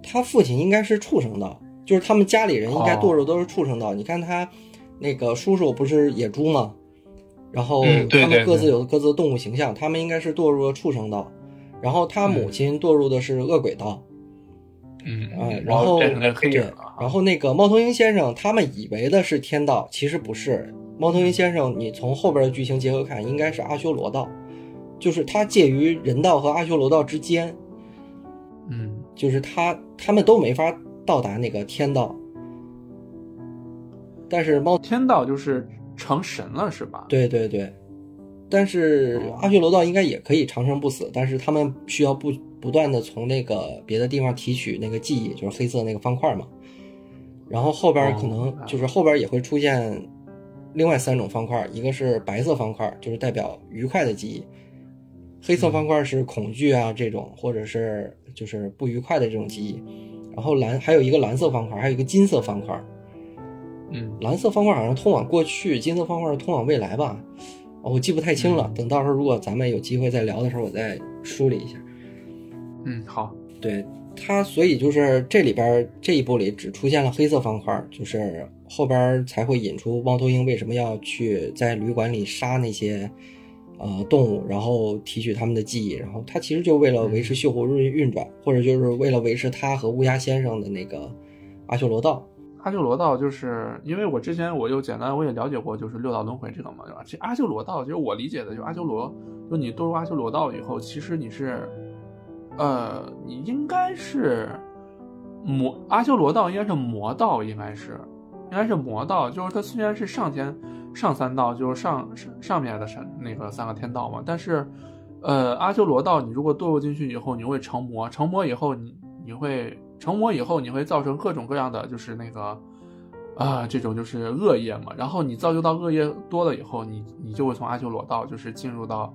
[SPEAKER 3] 他父亲应该是畜生道，就是他们家里人应该
[SPEAKER 1] 哦
[SPEAKER 3] 堕入都是畜生道。你看他那个叔叔不是野猪吗？然后他们各自有各自的动物形象，他们应该是堕入了畜生道，然后他母亲堕入的是恶鬼道。
[SPEAKER 1] 嗯
[SPEAKER 3] 啊，然后对。然后那个猫头鹰先生，他们以为的是天道，其实不是。猫头鹰先生，你从后边的剧情结合看，应该是阿修罗道，就是他介于人道和阿修罗道之间，
[SPEAKER 1] 嗯，
[SPEAKER 3] 就是他他们都没法到达那个天道。但是猫，
[SPEAKER 1] 天道就是成神了是吧？
[SPEAKER 3] 对对对，但是
[SPEAKER 1] 哦
[SPEAKER 3] 阿修罗道应该也可以长生不死，但是他们需要不不断的从那个别的地方提取那个记忆，就是黑色那个方块嘛。然后后边可能
[SPEAKER 1] 哦
[SPEAKER 3] 就是后边也会出现另外三种方块，一个是白色方块，就是代表愉快的记忆；黑色方块是恐惧啊这种，或者是就是不愉快的这种记忆。然后蓝还有一个蓝色方块，还有一个金色方块。
[SPEAKER 1] 嗯，
[SPEAKER 3] 蓝色方块好像通往过去，金色方块是通往未来吧？哦，我记不太清了。
[SPEAKER 1] 嗯
[SPEAKER 3] 等到时候如果咱们有机会再聊的时候，我再梳理一下。
[SPEAKER 1] 嗯，好，
[SPEAKER 3] 对它，所以就是这里边这一部里只出现了黑色方块，就是后边才会引出猫头鹰为什么要去在旅馆里杀那些呃动物，然后提取他们的记忆，然后他其实就为了维持锈湖运运转，或者就是为了维持他和乌鸦先生的那个阿修罗道。
[SPEAKER 1] 阿修罗道就是因为我之前我又简单我也了解过，就是六道轮回这个嘛，对吧？其实阿修罗道就是我理解的，就阿修罗，就你堕入阿修罗道以后，其实你是，呃，你应该是魔阿修罗道应该是魔道，应该是应该是魔道，就是它虽然是上天上三道，就是上上上面的三那个三个天道嘛，但是，呃，阿修罗道你如果堕入进去以后，你会成魔，成魔以后你你会。成魔以后，你会造成各种各样的，就是那个，啊，这种就是恶业嘛。然后你造就到恶业多了以后，你你就会从阿修罗道，就是进入到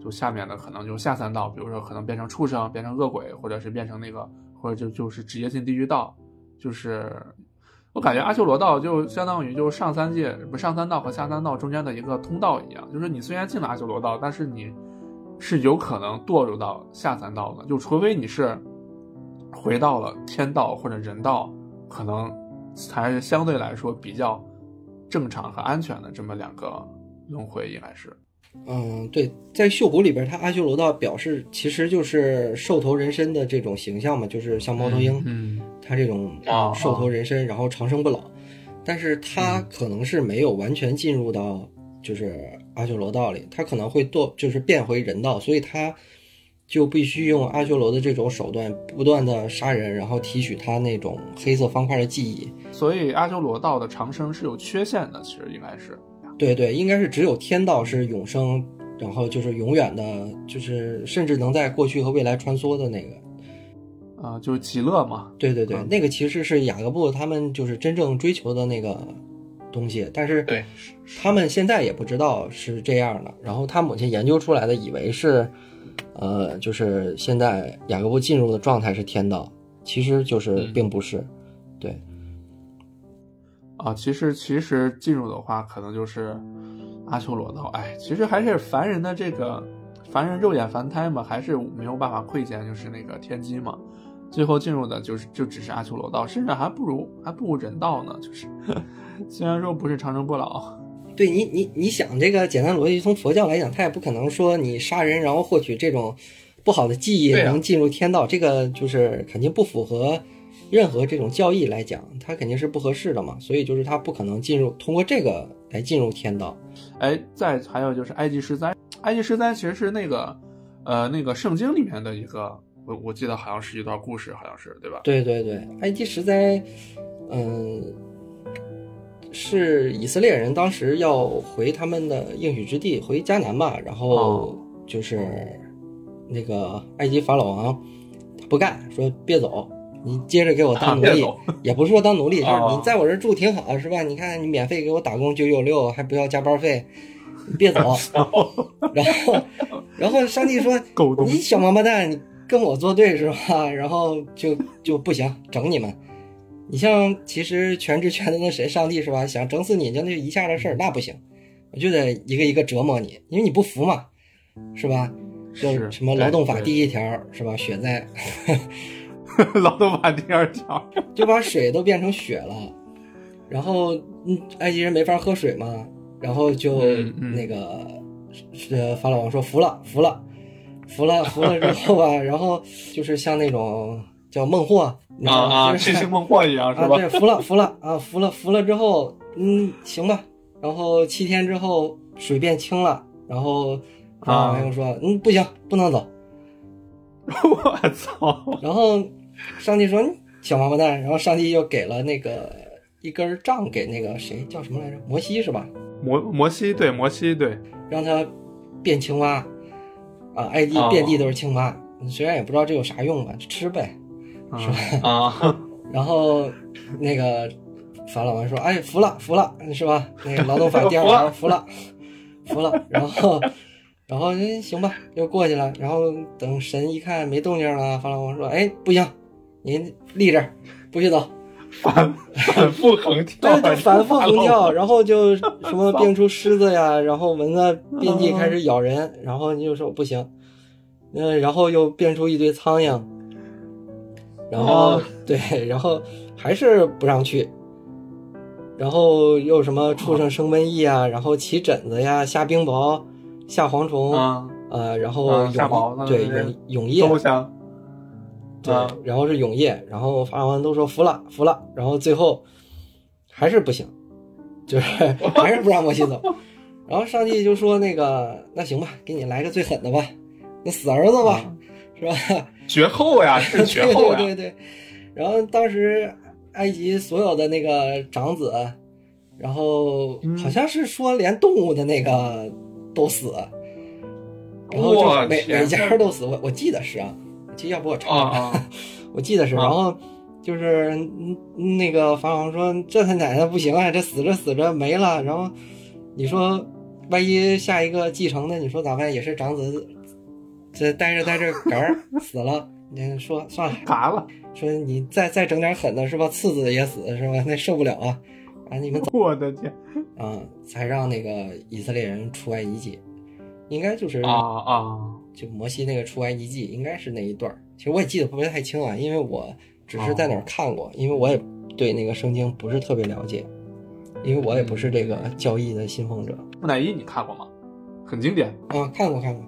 [SPEAKER 1] 就下面的可能就下三道，比如说可能变成畜生，变成恶鬼，或者是变成那个，或者就就是直接进地狱道。就是我感觉阿修罗道就相当于就是上三界不上三道和下三道中间的一个通道一样，就是你虽然进了阿修罗道，但是你是有可能堕入到下三道的，就除非你是。回到了天道或者人道，可能才是相对来说比较正常和安全的这么两个轮回，应该是。
[SPEAKER 3] 嗯，对，在秀谷里边，他阿修罗道表示其实就是兽头人身的这种形象嘛，就是像猫头鹰，
[SPEAKER 1] 嗯，
[SPEAKER 3] 他这种兽头人身，然后长生不老。但是他可能是没有完全进入到就是阿修罗道里，他可能会堕，就是变回人道，所以他。就必须用阿修罗的这种手段，不断的杀人，然后提取他那种黑色方块的记忆。
[SPEAKER 1] 所以阿修罗道的长生是有缺陷的，其实应该是。
[SPEAKER 3] 对对，应该是只有天道是永生，然后就是永远的，就是甚至能在过去和未来穿梭的那个。
[SPEAKER 1] 啊，就是极乐嘛。
[SPEAKER 3] 对对对，那个其实是雅各布他们就是真正追求的那个东西，但是
[SPEAKER 1] 对，
[SPEAKER 3] 他们现在也不知道是这样的。然后他母亲研究出来的，以为是。呃，就是现在雅各布进入的状态是天道，其实就是并不是，对。
[SPEAKER 1] 啊，其实其实进入的话，可能就是阿修罗道。哎，其实还是凡人的这个凡人肉眼凡胎嘛，还是没有办法窥见，就是那个天机嘛。最后进入的就是就只是阿修罗道，甚至还不如还不如人道呢。就是 虽然说不是长生不老。
[SPEAKER 3] 对你，你你想这个简单逻辑，从佛教来讲，他也不可能说你杀人然后获取这种不好的记忆能进入天道，这个就是肯定不符合任何这种教义来讲，它肯定是不合适的嘛。所以就是他不可能进入通过这个来进入天道。
[SPEAKER 1] 哎，再还有就是埃及十灾，埃及十灾其实是那个呃那个圣经里面的一个，我我记得好像是一段故事，好像是对吧？
[SPEAKER 3] 对对对，埃及十灾，嗯。是以色列人当时要回他们的应许之地，回迦南吧。然后就是那个埃及法老王，他不干，说别走，你接着给我当奴隶，也不是说当奴隶，就是你在我这住挺好，是吧？你看你免费给我打工九九六，还不要加班费，别走。然后，然后上帝说：“你小王八蛋，你跟我作对是吧？”然后就就不行，整你们。你像其实全知全能的神上帝是吧？想整死你就那一下的事儿，那不行，我就得一个一个折磨你，因为你不服嘛，是吧？就什么劳动法第一条是吧？血灾，
[SPEAKER 1] 劳动法第二条
[SPEAKER 3] 就把水都变成血了，然后嗯，埃及人没法喝水嘛，然后就那个是法老王说服了，服了，服了，服了之后吧，然后就是像那种叫孟获。
[SPEAKER 1] 啊啊，痴情 梦幻一样是
[SPEAKER 3] 吧？对，服了，服了啊，服了，服了之后，嗯，行吧。然后七天之后，水变清了。然后啊，又说，嗯，不行，不能走。
[SPEAKER 1] 我操！
[SPEAKER 3] 然后上帝说，小王八蛋。然后上帝又给了那个一根杖给那个谁叫什么来着？摩西是吧？
[SPEAKER 1] 摩摩西对，摩西对，
[SPEAKER 3] 让他变青蛙啊，埃及遍地都是青蛙。虽然也不知道这有啥用吧，吃呗。是吧？
[SPEAKER 1] 啊，
[SPEAKER 3] 然后那个法老王说：“哎，服了，服了，是吧？那个劳动法 第二条，服了，服了。”然后，然后行吧，又过去了。然后等神一看没动静了，法老王说：“哎，不行，您立这，不许走。”
[SPEAKER 1] 反反复横跳，
[SPEAKER 3] 对，反复横跳，然后就什么变出狮子呀，然后蚊子遍地开始咬人，然后你就说不行，嗯，然后又变出一堆苍蝇。然后 对，然后还是不让去，然后又什么畜生生瘟疫啊，然后起疹子呀，下冰雹，下蝗虫，呃，然后对，永永夜，对，
[SPEAKER 1] 啊
[SPEAKER 3] 然后是永夜，然后法老王都说服了服了，然后最后还是不行，就是 还是不让摩西走，然后上帝就说那个那行吧，给你来个最狠的吧，那死儿子吧，是吧？
[SPEAKER 1] 绝后呀，是绝后呀，
[SPEAKER 3] 对对对。然后当时埃及所有的那个长子，然后
[SPEAKER 1] 嗯
[SPEAKER 3] 好像是说连动物的那个都死，然后就每每家都死，我我记得是啊，要不我查查，
[SPEAKER 1] 啊啊，
[SPEAKER 3] 我记得是。
[SPEAKER 1] 啊
[SPEAKER 3] 然后就是嗯那个法老王说这他奶奶不行啊，这死着死着没了。然后你说万一下一个继承的，你说咋办？也是长子，这待着待着嗝儿 死了，你说算了。
[SPEAKER 1] 嘎了，
[SPEAKER 3] 说你再再整点狠的是吧？次子也死是吧？那受不了啊！啊，你们走
[SPEAKER 1] 我的天
[SPEAKER 3] 啊，才让那个以色列人出埃及记，应该就是
[SPEAKER 1] 啊啊！
[SPEAKER 3] 就摩西那个出埃及记，应该是那一段儿。其实我也记得不是太清啊，因为我只是在哪儿看过，因为我也对那个圣经不是特别了解，因为我也不是这个教义的信奉者
[SPEAKER 1] 木乃伊你看过吗？很经典。
[SPEAKER 3] 啊。看过看过，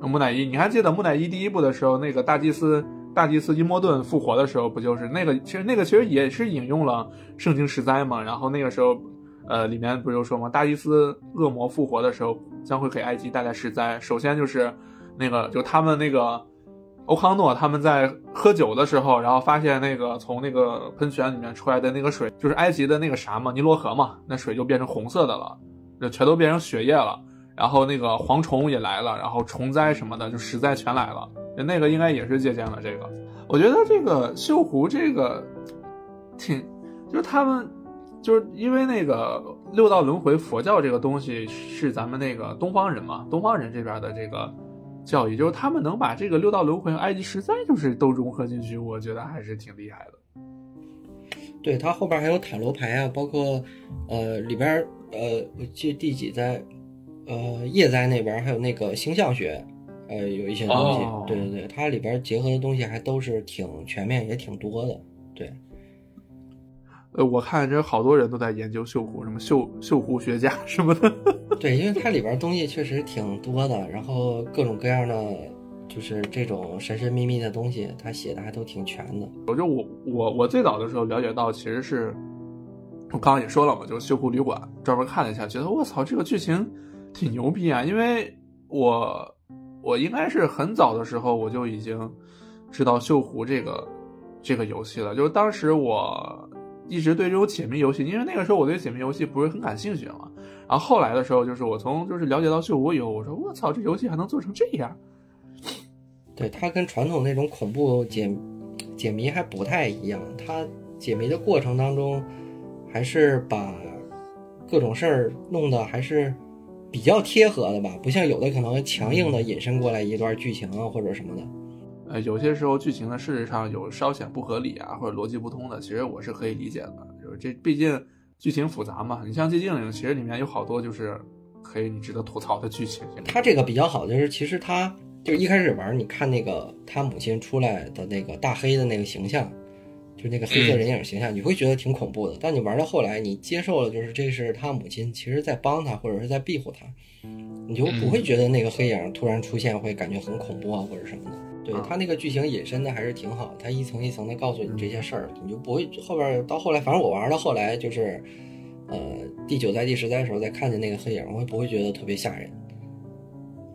[SPEAKER 1] 木乃伊，你还记得木乃伊第一部的时候，那个大祭司大祭司伊莫顿复活的时候，不就是那个？其实那个其实也是引用了圣经十灾嘛。然后那个时候，呃，里面不就说嘛，大祭司恶魔复活的时候，将会给埃及带来十灾。首先就是那个，就他们那个欧康诺他们在喝酒的时候，然后发现那个从那个喷泉里面出来的那个水，就是埃及的那个啥嘛，尼罗河嘛，那水就变成红色的了，就全都变成血液了。然后那个蝗虫也来了，然后虫灾什么的就实在全来了。那个应该也是借鉴了这个。我觉得这个绣湖这个挺，就是他们就是因为那个六道轮回佛教这个东西是咱们那个东方人嘛，东方人这边的这个教义，就是他们能把这个六道轮回埃及十灾就是都融合进去，我觉得还是挺厉害的。
[SPEAKER 3] 对，它后边还有塔罗牌啊，包括呃里边呃，我记得第几灾，呃叶灾那边儿还有那个星象学，呃有一些东西，
[SPEAKER 1] 哦
[SPEAKER 3] 对对对，它里边结合的东西还都是挺全面，也挺多的。对，
[SPEAKER 1] 呃，我看这好多人都在研究绣湖，什么绣绣湖学家 什么的。
[SPEAKER 3] 对，因为它里边儿东西确实挺多的，然后各种各样的就是这种神神秘秘的东西，他写的还都挺全的。
[SPEAKER 1] 我就我我我最早的时候了解到，其实是我刚刚也说了嘛，就是《锈湖旅馆》专门看了一下，觉得我操，这个剧情挺牛逼啊！因为我我应该是很早的时候我就已经知道绣湖这个这个游戏了，就是当时我一直对这种解谜游戏，因为那个时候我对解谜游戏不是很感兴趣嘛。然后后来的时候，就是我从就是了解到绣湖以后，我说我操，这游戏还能做成这样。
[SPEAKER 3] 对，它跟传统那种恐怖解解谜还不太一样。它解谜的过程当中，还是把各种事儿弄得还是比较贴合的吧，不像有的可能强硬的引申过来一段剧情啊或者什么的。
[SPEAKER 1] 呃，有些时候剧情呢，事实上有稍显不合理啊，或者逻辑不通的，其实我是可以理解的。就是这毕竟剧情复杂嘛，你像《寂静岭》，其实里面有好多就是可以你值得吐槽的剧情。
[SPEAKER 3] 它这个比较好，就是其实它就一开始玩，你看那个他母亲出来的那个大黑的那个形象，就那个黑色人影形象，你会觉得挺恐怖的。但你玩到后来，你接受了，就是这是他母亲，其实在帮他或者是在庇护他，你就不会觉得那个黑影突然出现会感觉很恐怖啊或者什么的。对
[SPEAKER 1] 啊
[SPEAKER 3] 他那个剧情引申的还是挺好，他一层一层的告诉你这些事儿，你就不会后边到后来，反正我玩到后来就是，呃，第九代、第十代的时候再看见那个黑影，我也不会觉得特别吓人？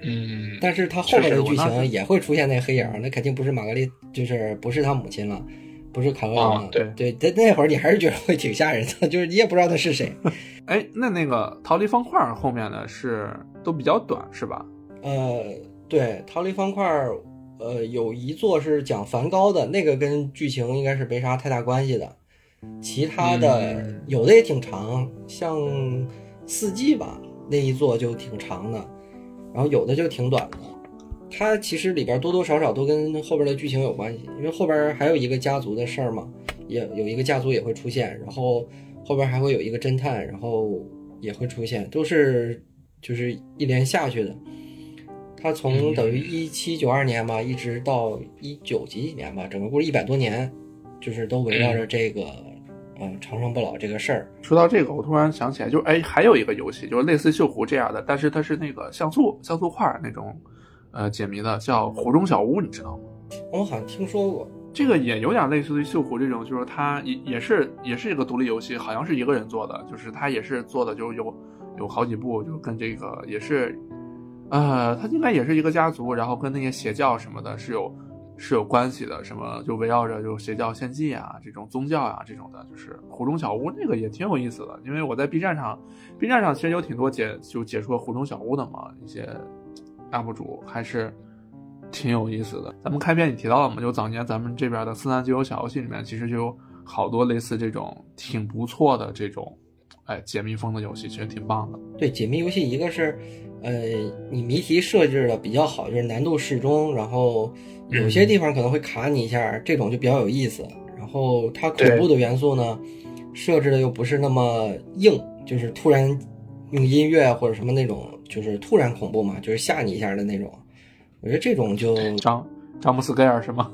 [SPEAKER 1] 嗯
[SPEAKER 3] 但是他后面的剧情也会出现那个黑影，那肯定不是玛格丽，就是不是他母亲了，不是卡罗琳了。
[SPEAKER 1] 啊对
[SPEAKER 3] 对，在那会儿你还是觉得会挺吓人的，就是你也不知道他是谁。
[SPEAKER 1] 哎，那那个逃离方块后面的是都比较短是吧？
[SPEAKER 3] 呃，对，逃离方块儿，呃，有一座是讲梵高的，那个跟剧情应该是没啥太大关系的。其他的、
[SPEAKER 1] 嗯
[SPEAKER 3] 有的也挺长，像四季吧，那一座就挺长的，然后有的就挺短的。它其实里边多多少少都跟后边的剧情有关系，因为后边还有一个家族的事儿嘛，也有一个家族也会出现，然后后边还会有一个侦探，然后也会出现，都是就是一连下去的。他从等于一七九二年吧，一直到一九几几年吧，整个故事一百多年，就是都围绕着这个，嗯，长生不老这个事儿。
[SPEAKER 1] 说到这个，我突然想起来，就是哎，还有一个游戏，就是类似锈湖这样的，但是它是那个像素像素块儿那种，呃，解谜的，叫《湖中小屋》，你知道吗？
[SPEAKER 3] 我好像听说过。
[SPEAKER 1] 这个也有点类似于锈湖这种，就是它也也是也是一个独立游戏，好像是一个人做的，就是它也是做的，就有有好几部，就跟这个也是，呃，它应该也是一个家族，然后跟那些邪教什么的是有是有关系的，什么就围绕着就邪教献祭啊这种宗教啊这种的，就是湖中小屋那个也挺有意思的，因为我在 B 站上，B 站上其实有挺多解就解说湖中小屋的嘛，一些 UP 主还是。挺有意思的。咱们开篇也提到了嘛，就早年咱们这边的四三九九小游戏里面，其实就有好多类似这种挺不错的这种，哎，解密风的游戏，其实挺棒的。
[SPEAKER 3] 对，解密游戏一个是，呃，你谜题设置的比较好，就是难度适中，然后有些地方可能会卡你一下，这种就比较有意思。然后它恐怖的元素呢，设置的又不是那么硬，就是突然用音乐或者什么那种，就是突然恐怖嘛，就是吓你一下的那种。我觉得这种就
[SPEAKER 1] 张詹姆斯盖尔是吗？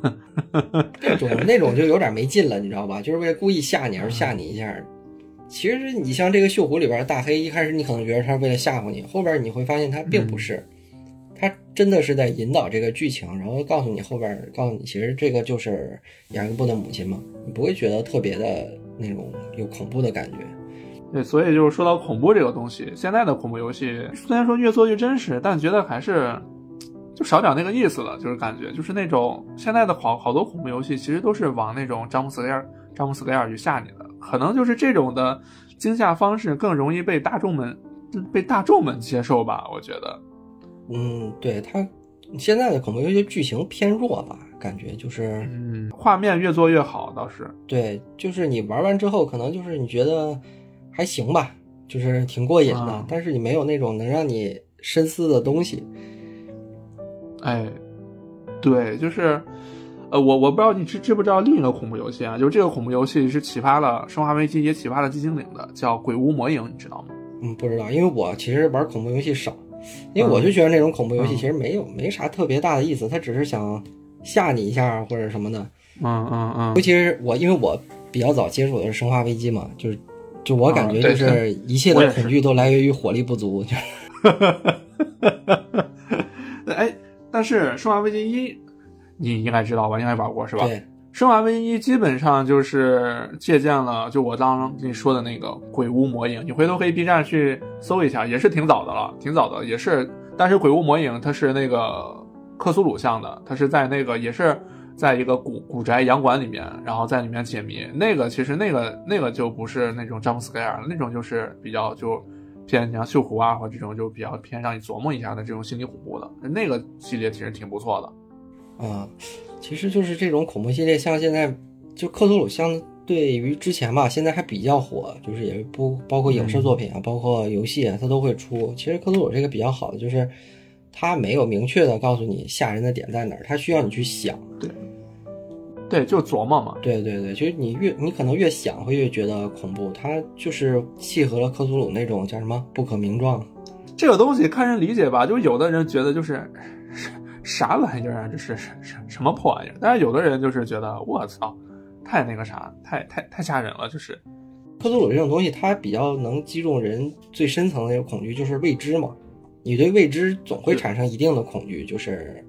[SPEAKER 3] 那种那种就有点没劲了，你知道吧？就是为了故意吓你而吓你一下。其实你像这个《锈湖》里边大黑，一开始你可能觉得他为了吓唬你，后边你会发现他并不是，他真的是在引导这个剧情，然后告诉你后边告诉你，其实这个就是雅各布的母亲嘛，你不会觉得特别的那种有恐怖的感觉。
[SPEAKER 1] 对，所以就是说到恐怖这个东西，现在的恐怖游戏虽然说越做越真实，但觉得还是。就少点那个意思了，就是感觉就是那种现在的好好多恐怖游戏，其实都是往那种詹姆斯盖尔、詹姆斯盖尔去吓你的，可能就是这种的惊吓方式更容易被大众们被大众们接受吧，我觉得。
[SPEAKER 3] 嗯，对他现在的恐怖游戏剧情偏弱吧，感觉就是
[SPEAKER 1] 嗯，画面越做越好倒是。
[SPEAKER 3] 对，就是你玩完之后，可能就是你觉得还行吧，就是挺过瘾的，但是你没有那种能让你深思的东西。
[SPEAKER 1] 哎，对，就是，呃，我我不知道你知知不知道另一个恐怖游戏啊？就是这个恐怖游戏是启发了《生化危机》，也启发了《寂静岭》的，叫《鬼屋魔影》，你知道吗？
[SPEAKER 3] 嗯，不知道，因为我其实玩恐怖游戏少，因为我就觉得那种恐怖游戏其实没有没啥特别大的意思，他只是想吓你一下或者什么的。
[SPEAKER 1] 嗯嗯嗯。
[SPEAKER 3] 尤其是我，因为我比较早接触的是《生化危机》嘛，就是就我感觉就是一切的恐惧都来源于火力不足。
[SPEAKER 1] 哈哈哈哈哈！哎。但是《生化危机一》，你应该知道吧？应该玩过是吧？
[SPEAKER 3] 对，《
[SPEAKER 1] 生化危机一》基本上就是借鉴了，就我刚刚跟你说的那个《鬼屋魔影》，你回头可以 B 站去搜一下，也是挺早的了，挺早的，也是。但是《鬼屋魔影》它是那个克苏鲁像的，它是在那个也是在一个古古宅洋馆里面，然后在里面解谜。那个其实那个那个就不是那种詹姆斯盖尔那种就是比较就。偏像锈湖啊，或这种就比较偏让你琢磨一下的这种心理恐怖的那个系列，其实挺不错
[SPEAKER 3] 的。啊，其实就是这种恐怖系列，像现在就克苏鲁相对于之前吧，现在还比较火，就是也不包括影视作品啊，包括游戏啊，它都会出。其实克苏鲁这个比较好的就是，它没有明确的告诉你吓人的点在哪儿，它需要你去想。
[SPEAKER 1] 对。对，就琢磨嘛。
[SPEAKER 3] 对对对，其实你越你可能越想，会越觉得恐怖。它就是契合了克苏鲁那种叫什么不可名状。
[SPEAKER 1] 这个东西看人理解吧，就有的人觉得就是啥玩意儿啊，这是什什么破玩意儿？但是有的人就是觉得我操，太那个啥，太太太吓人了。就是
[SPEAKER 3] 克苏鲁这种东西，它比较能击中人最深层的那个恐惧，就是未知嘛。你对未知总会产生一定的恐惧，就是。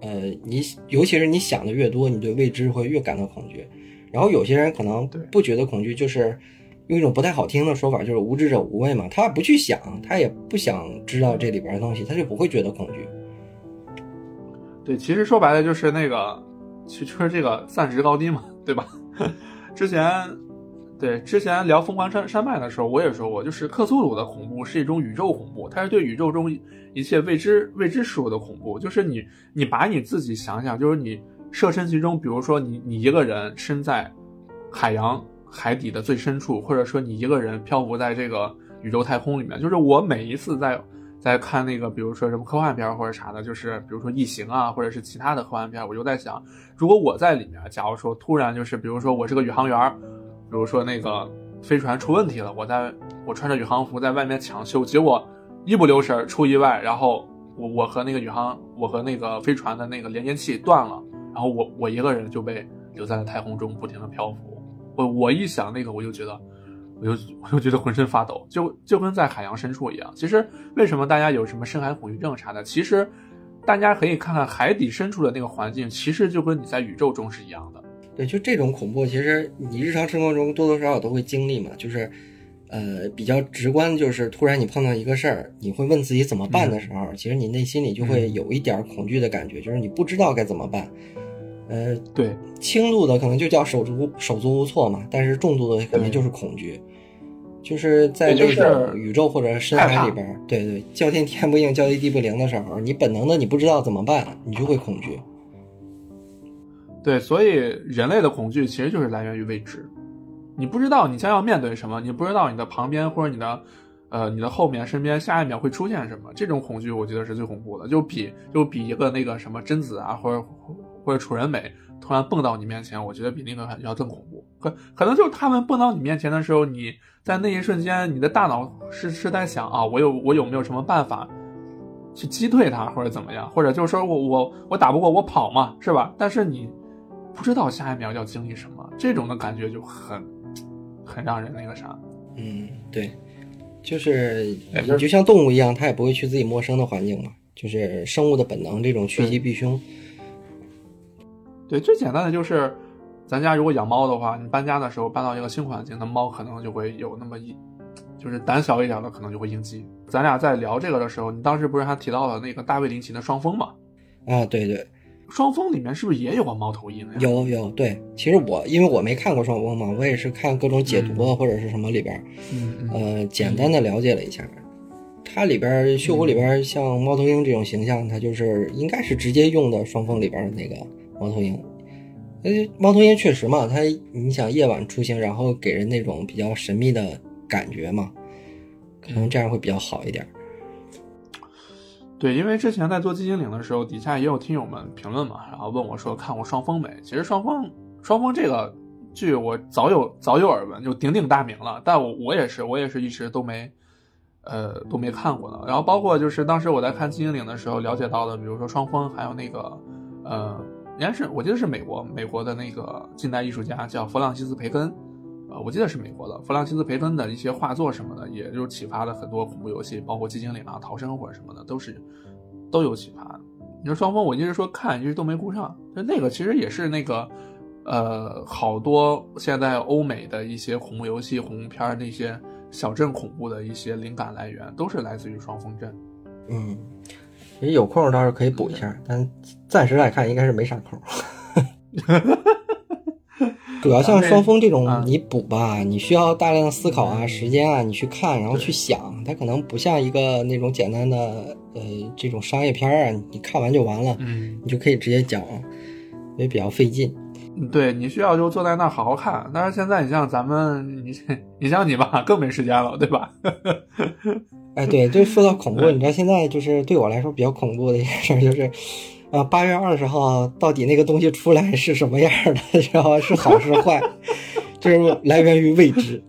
[SPEAKER 3] 呃，你尤其是你想的越多，你对未知会越感到恐惧。然后有些人可能不觉得恐惧，就是用一种不太好听的说法，就是无知者无畏嘛。他不去想，他也不想知道这里边的东西，他就不会觉得恐惧。
[SPEAKER 1] 对，其实说白了就是那个，其实这个暂时高低嘛，对吧？之前。对，之前聊《疯狂山山脉》的时候，我也说过，就是克苏鲁的恐怖是一种宇宙恐怖，它是对宇宙中一切未知未知事物的恐怖。就是你，你把你自己想想，就是你设身其中，比如说你，你一个人身在海洋海底的最深处，或者说你一个人漂浮在这个宇宙太空里面。就是我每一次在在看那个，比如说什么科幻片或者啥的，就是比如说异形啊，或者是其他的科幻片，我就在想，如果我在里面，假如说突然就是，比如说我是个宇航员。比如说那个飞船出问题了，我在我穿着宇航服在外面抢修，结果一不留神出意外，然后我我和那个宇航我和那个飞船的那个连接器断了，然后我我一个人就被留在了太空中不停的漂浮。我我一想那个我就觉得，我就我就觉得浑身发抖，就就跟在海洋深处一样。其实为什么大家有什么深海恐惧症啥的，其实大家可以看看海底深处的那个环境，其实就跟你在宇宙中是一样的。
[SPEAKER 3] 对，就这种恐怖，其实你日常生活中多多少少都会经历嘛。就是，呃，比较直观，就是突然你碰到一个事儿，你会问自己怎么办的时候，其实你内心里就会有一点恐惧的感觉，就是你不知道该怎么办。呃，
[SPEAKER 1] 对，
[SPEAKER 3] 轻度的可能就叫手足手足无措嘛，但是重度的可能就是恐惧，就是在这种宇宙或者深海里边，对对，叫天天不应，叫地地不灵的时候，你本能的你不知道怎么办，你就会恐惧。
[SPEAKER 1] 对，所以人类的恐惧其实就是来源于未知，你不知道你将要面对什么，你不知道你的旁边或者你的，呃，你的后面、身边下一秒会出现什么，这种恐惧我觉得是最恐怖的，就比就比一个那个什么贞子啊，或者或者楚人美突然蹦到你面前，我觉得比那个要更恐怖。可可能就是他们蹦到你面前的时候，你在那一瞬间，你的大脑是是在想啊，我有我有没有什么办法去击退他，或者怎么样，或者就是说我我我打不过我跑嘛，是吧？但是你不知道下一秒要经历什么，这种的感觉就很 很让人那个啥。
[SPEAKER 3] 嗯，对，就是你就像动物一样，它也不会去自己陌生的环境嘛，就是生物的本能，这种趋吉避凶。
[SPEAKER 1] 对，最简单的就是，咱家如果养猫的话，你搬家的时候搬到一个新环境，那猫可能就会有那么一，就是胆小一点的可能就会应激。咱俩在聊这个的时候，你当时不是还提到了那个大卫林奇的双峰吗？
[SPEAKER 3] 啊，对对，
[SPEAKER 1] 双峰里面是不是也有个猫头鹰呀？
[SPEAKER 3] 有有对，其实我因为我没看过双峰嘛，我也是看各种解读啊、或者是什么里边呃，简单的了解了一下。它里边儿《血狐》里边儿像猫头鹰这种形象，它就是应该是直接用的双峰里边儿的那个猫头鹰。呃，猫头鹰确实嘛，它你想夜晚出行，然后给人那种比较神秘的感觉嘛，可能这样会比较好一点。
[SPEAKER 1] 对，因为之前在做寂静岭的时候，底下也有听友们评论嘛，然后问我说看过《双峰》没？其实《双峰》《双峰》这个剧我早有早有耳闻，就鼎鼎大名了，但我我也是我也是一直都没，呃都没看过的。然后包括就是当时我在看寂静岭的时候了解到的，比如说双峰，还有那个呃，应该是我记得是美国美国的那个近代艺术家叫弗朗西斯培根。呃，我记得是美国的弗朗西斯培根的一些画作什么的，也就启发了很多恐怖游戏，包括寂静岭啊、逃生或者什么的，都是都有启发。你说双峰，我一直说看，一直都没顾上。就那个其实也是那个，呃，好多现在欧美的一些恐怖游戏、恐怖片那些小镇恐怖的一些灵感来源，都是来自于双峰镇。
[SPEAKER 3] 嗯，也有空倒是可以补一下，但暂时来看应该是没啥空。主要像双峰这种
[SPEAKER 1] 啊，
[SPEAKER 3] 你补吧，你需要大量思考啊、时间啊，你去看，然后去想，它可能不像一个那种简单的呃这种商业片儿啊，你看完就完了，
[SPEAKER 1] 嗯，
[SPEAKER 3] 你就可以直接讲，也比较费劲。
[SPEAKER 1] 对你需要就坐在那儿好好看。但是现在你像咱们，你你像你吧，更没时间了，对吧？
[SPEAKER 3] 哎，对，就说到恐怖，你知道现在就是对我来说比较恐怖的一件事儿就是。啊，八月二十号到底那个东西出来是什么样的？然后是好是坏，就是来源于未知。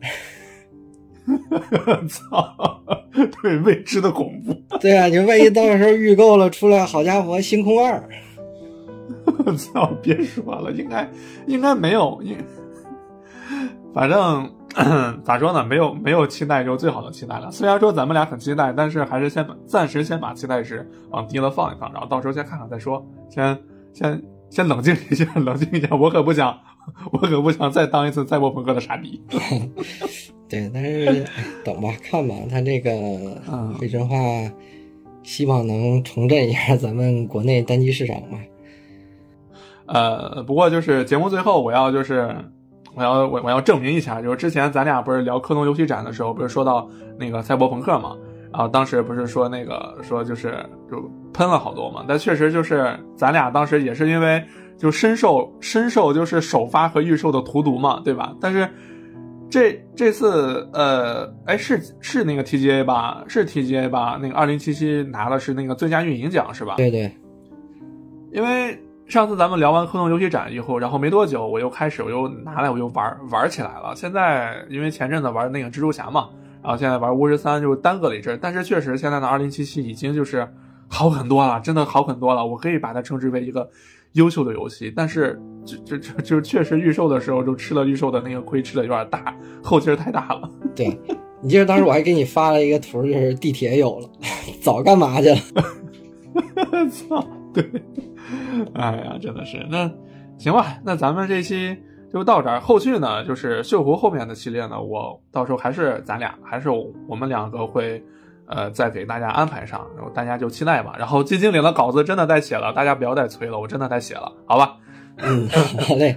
[SPEAKER 1] 操，对未知的恐怖。
[SPEAKER 3] 对啊，你万一到时候预购了出来，好家伙，星空二，
[SPEAKER 1] 我操！别说了，应该应该没有，应反正 咋说呢，没有没有期待就最好的期待了。虽然说咱们俩很期待，但是还是先把暂时先把期待值往低了放一放，然后到时候先看看再说。先先先冷静一下，冷静一下。我可不想，我可不想再当一次赛博朋克的傻逼。
[SPEAKER 3] 对，但是哎等吧，看吧，他这个
[SPEAKER 1] 嗯
[SPEAKER 3] 绘真话，希望能重振一下咱们国内单机市场嘛。
[SPEAKER 1] 呃，不过就是节目最后，我要就是我要我我要证明一下，就是之前咱俩不是聊科农游戏展的时候，不是说到那个赛博朋克嘛，然后当时不是说那个说就是就喷了好多嘛，但确实就是咱俩当时也是因为就深受深受就是首发和预售的荼毒嘛，对吧？但是这这次呃，哎是是那个 TGA 吧？是 TGA 吧？那个二零七七拿的是那个最佳运营奖是吧？
[SPEAKER 3] 对对，
[SPEAKER 1] 因为上次咱们聊完科农游戏展以后，然后没多久我又开始我又拿来我又玩玩起来了。现在因为前阵子玩那个蜘蛛侠嘛，然后现在玩巫师三就耽搁了一阵，但是确实现在的二零七七已经就是好很多了，真的好很多了。我可以把它称之为一个优秀的游戏，但是就就就就确实预售的时候就吃了预售的那个亏，吃的有点大，后劲儿太大了。
[SPEAKER 3] 对，你记得当时我还给你发了一个图，就是地铁有了，早干嘛去了？
[SPEAKER 1] 操，对，哎呀，真的是那行吧，那咱们这期就到这儿。后续呢，就是锈湖后面的系列呢，我到时候还是咱俩，还是我们两个会。呃，再给大家安排上，然后大家就期待吧。然后基金领的稿子真的在写了，大家不要再催了，我真的在写了，好吧？
[SPEAKER 3] 嗯，好嘞。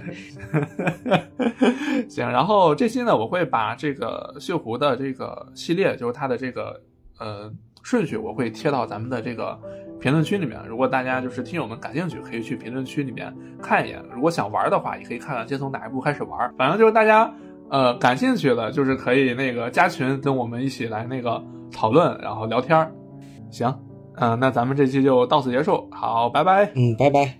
[SPEAKER 1] 行，然后这期呢，我会把这个锈湖的这个系列，就是它的这个呃顺序，我会贴到咱们的这个评论区里面。如果大家就是听友们感兴趣，可以去评论区里面看一眼。如果想玩的话，也可以看看先从哪一步开始玩。反正就是大家呃感兴趣的，就是可以那个加群，跟我们一起来那个。讨论，然后聊天，行，嗯，那咱们这期就到此结束，好，拜拜，
[SPEAKER 3] 嗯，拜拜。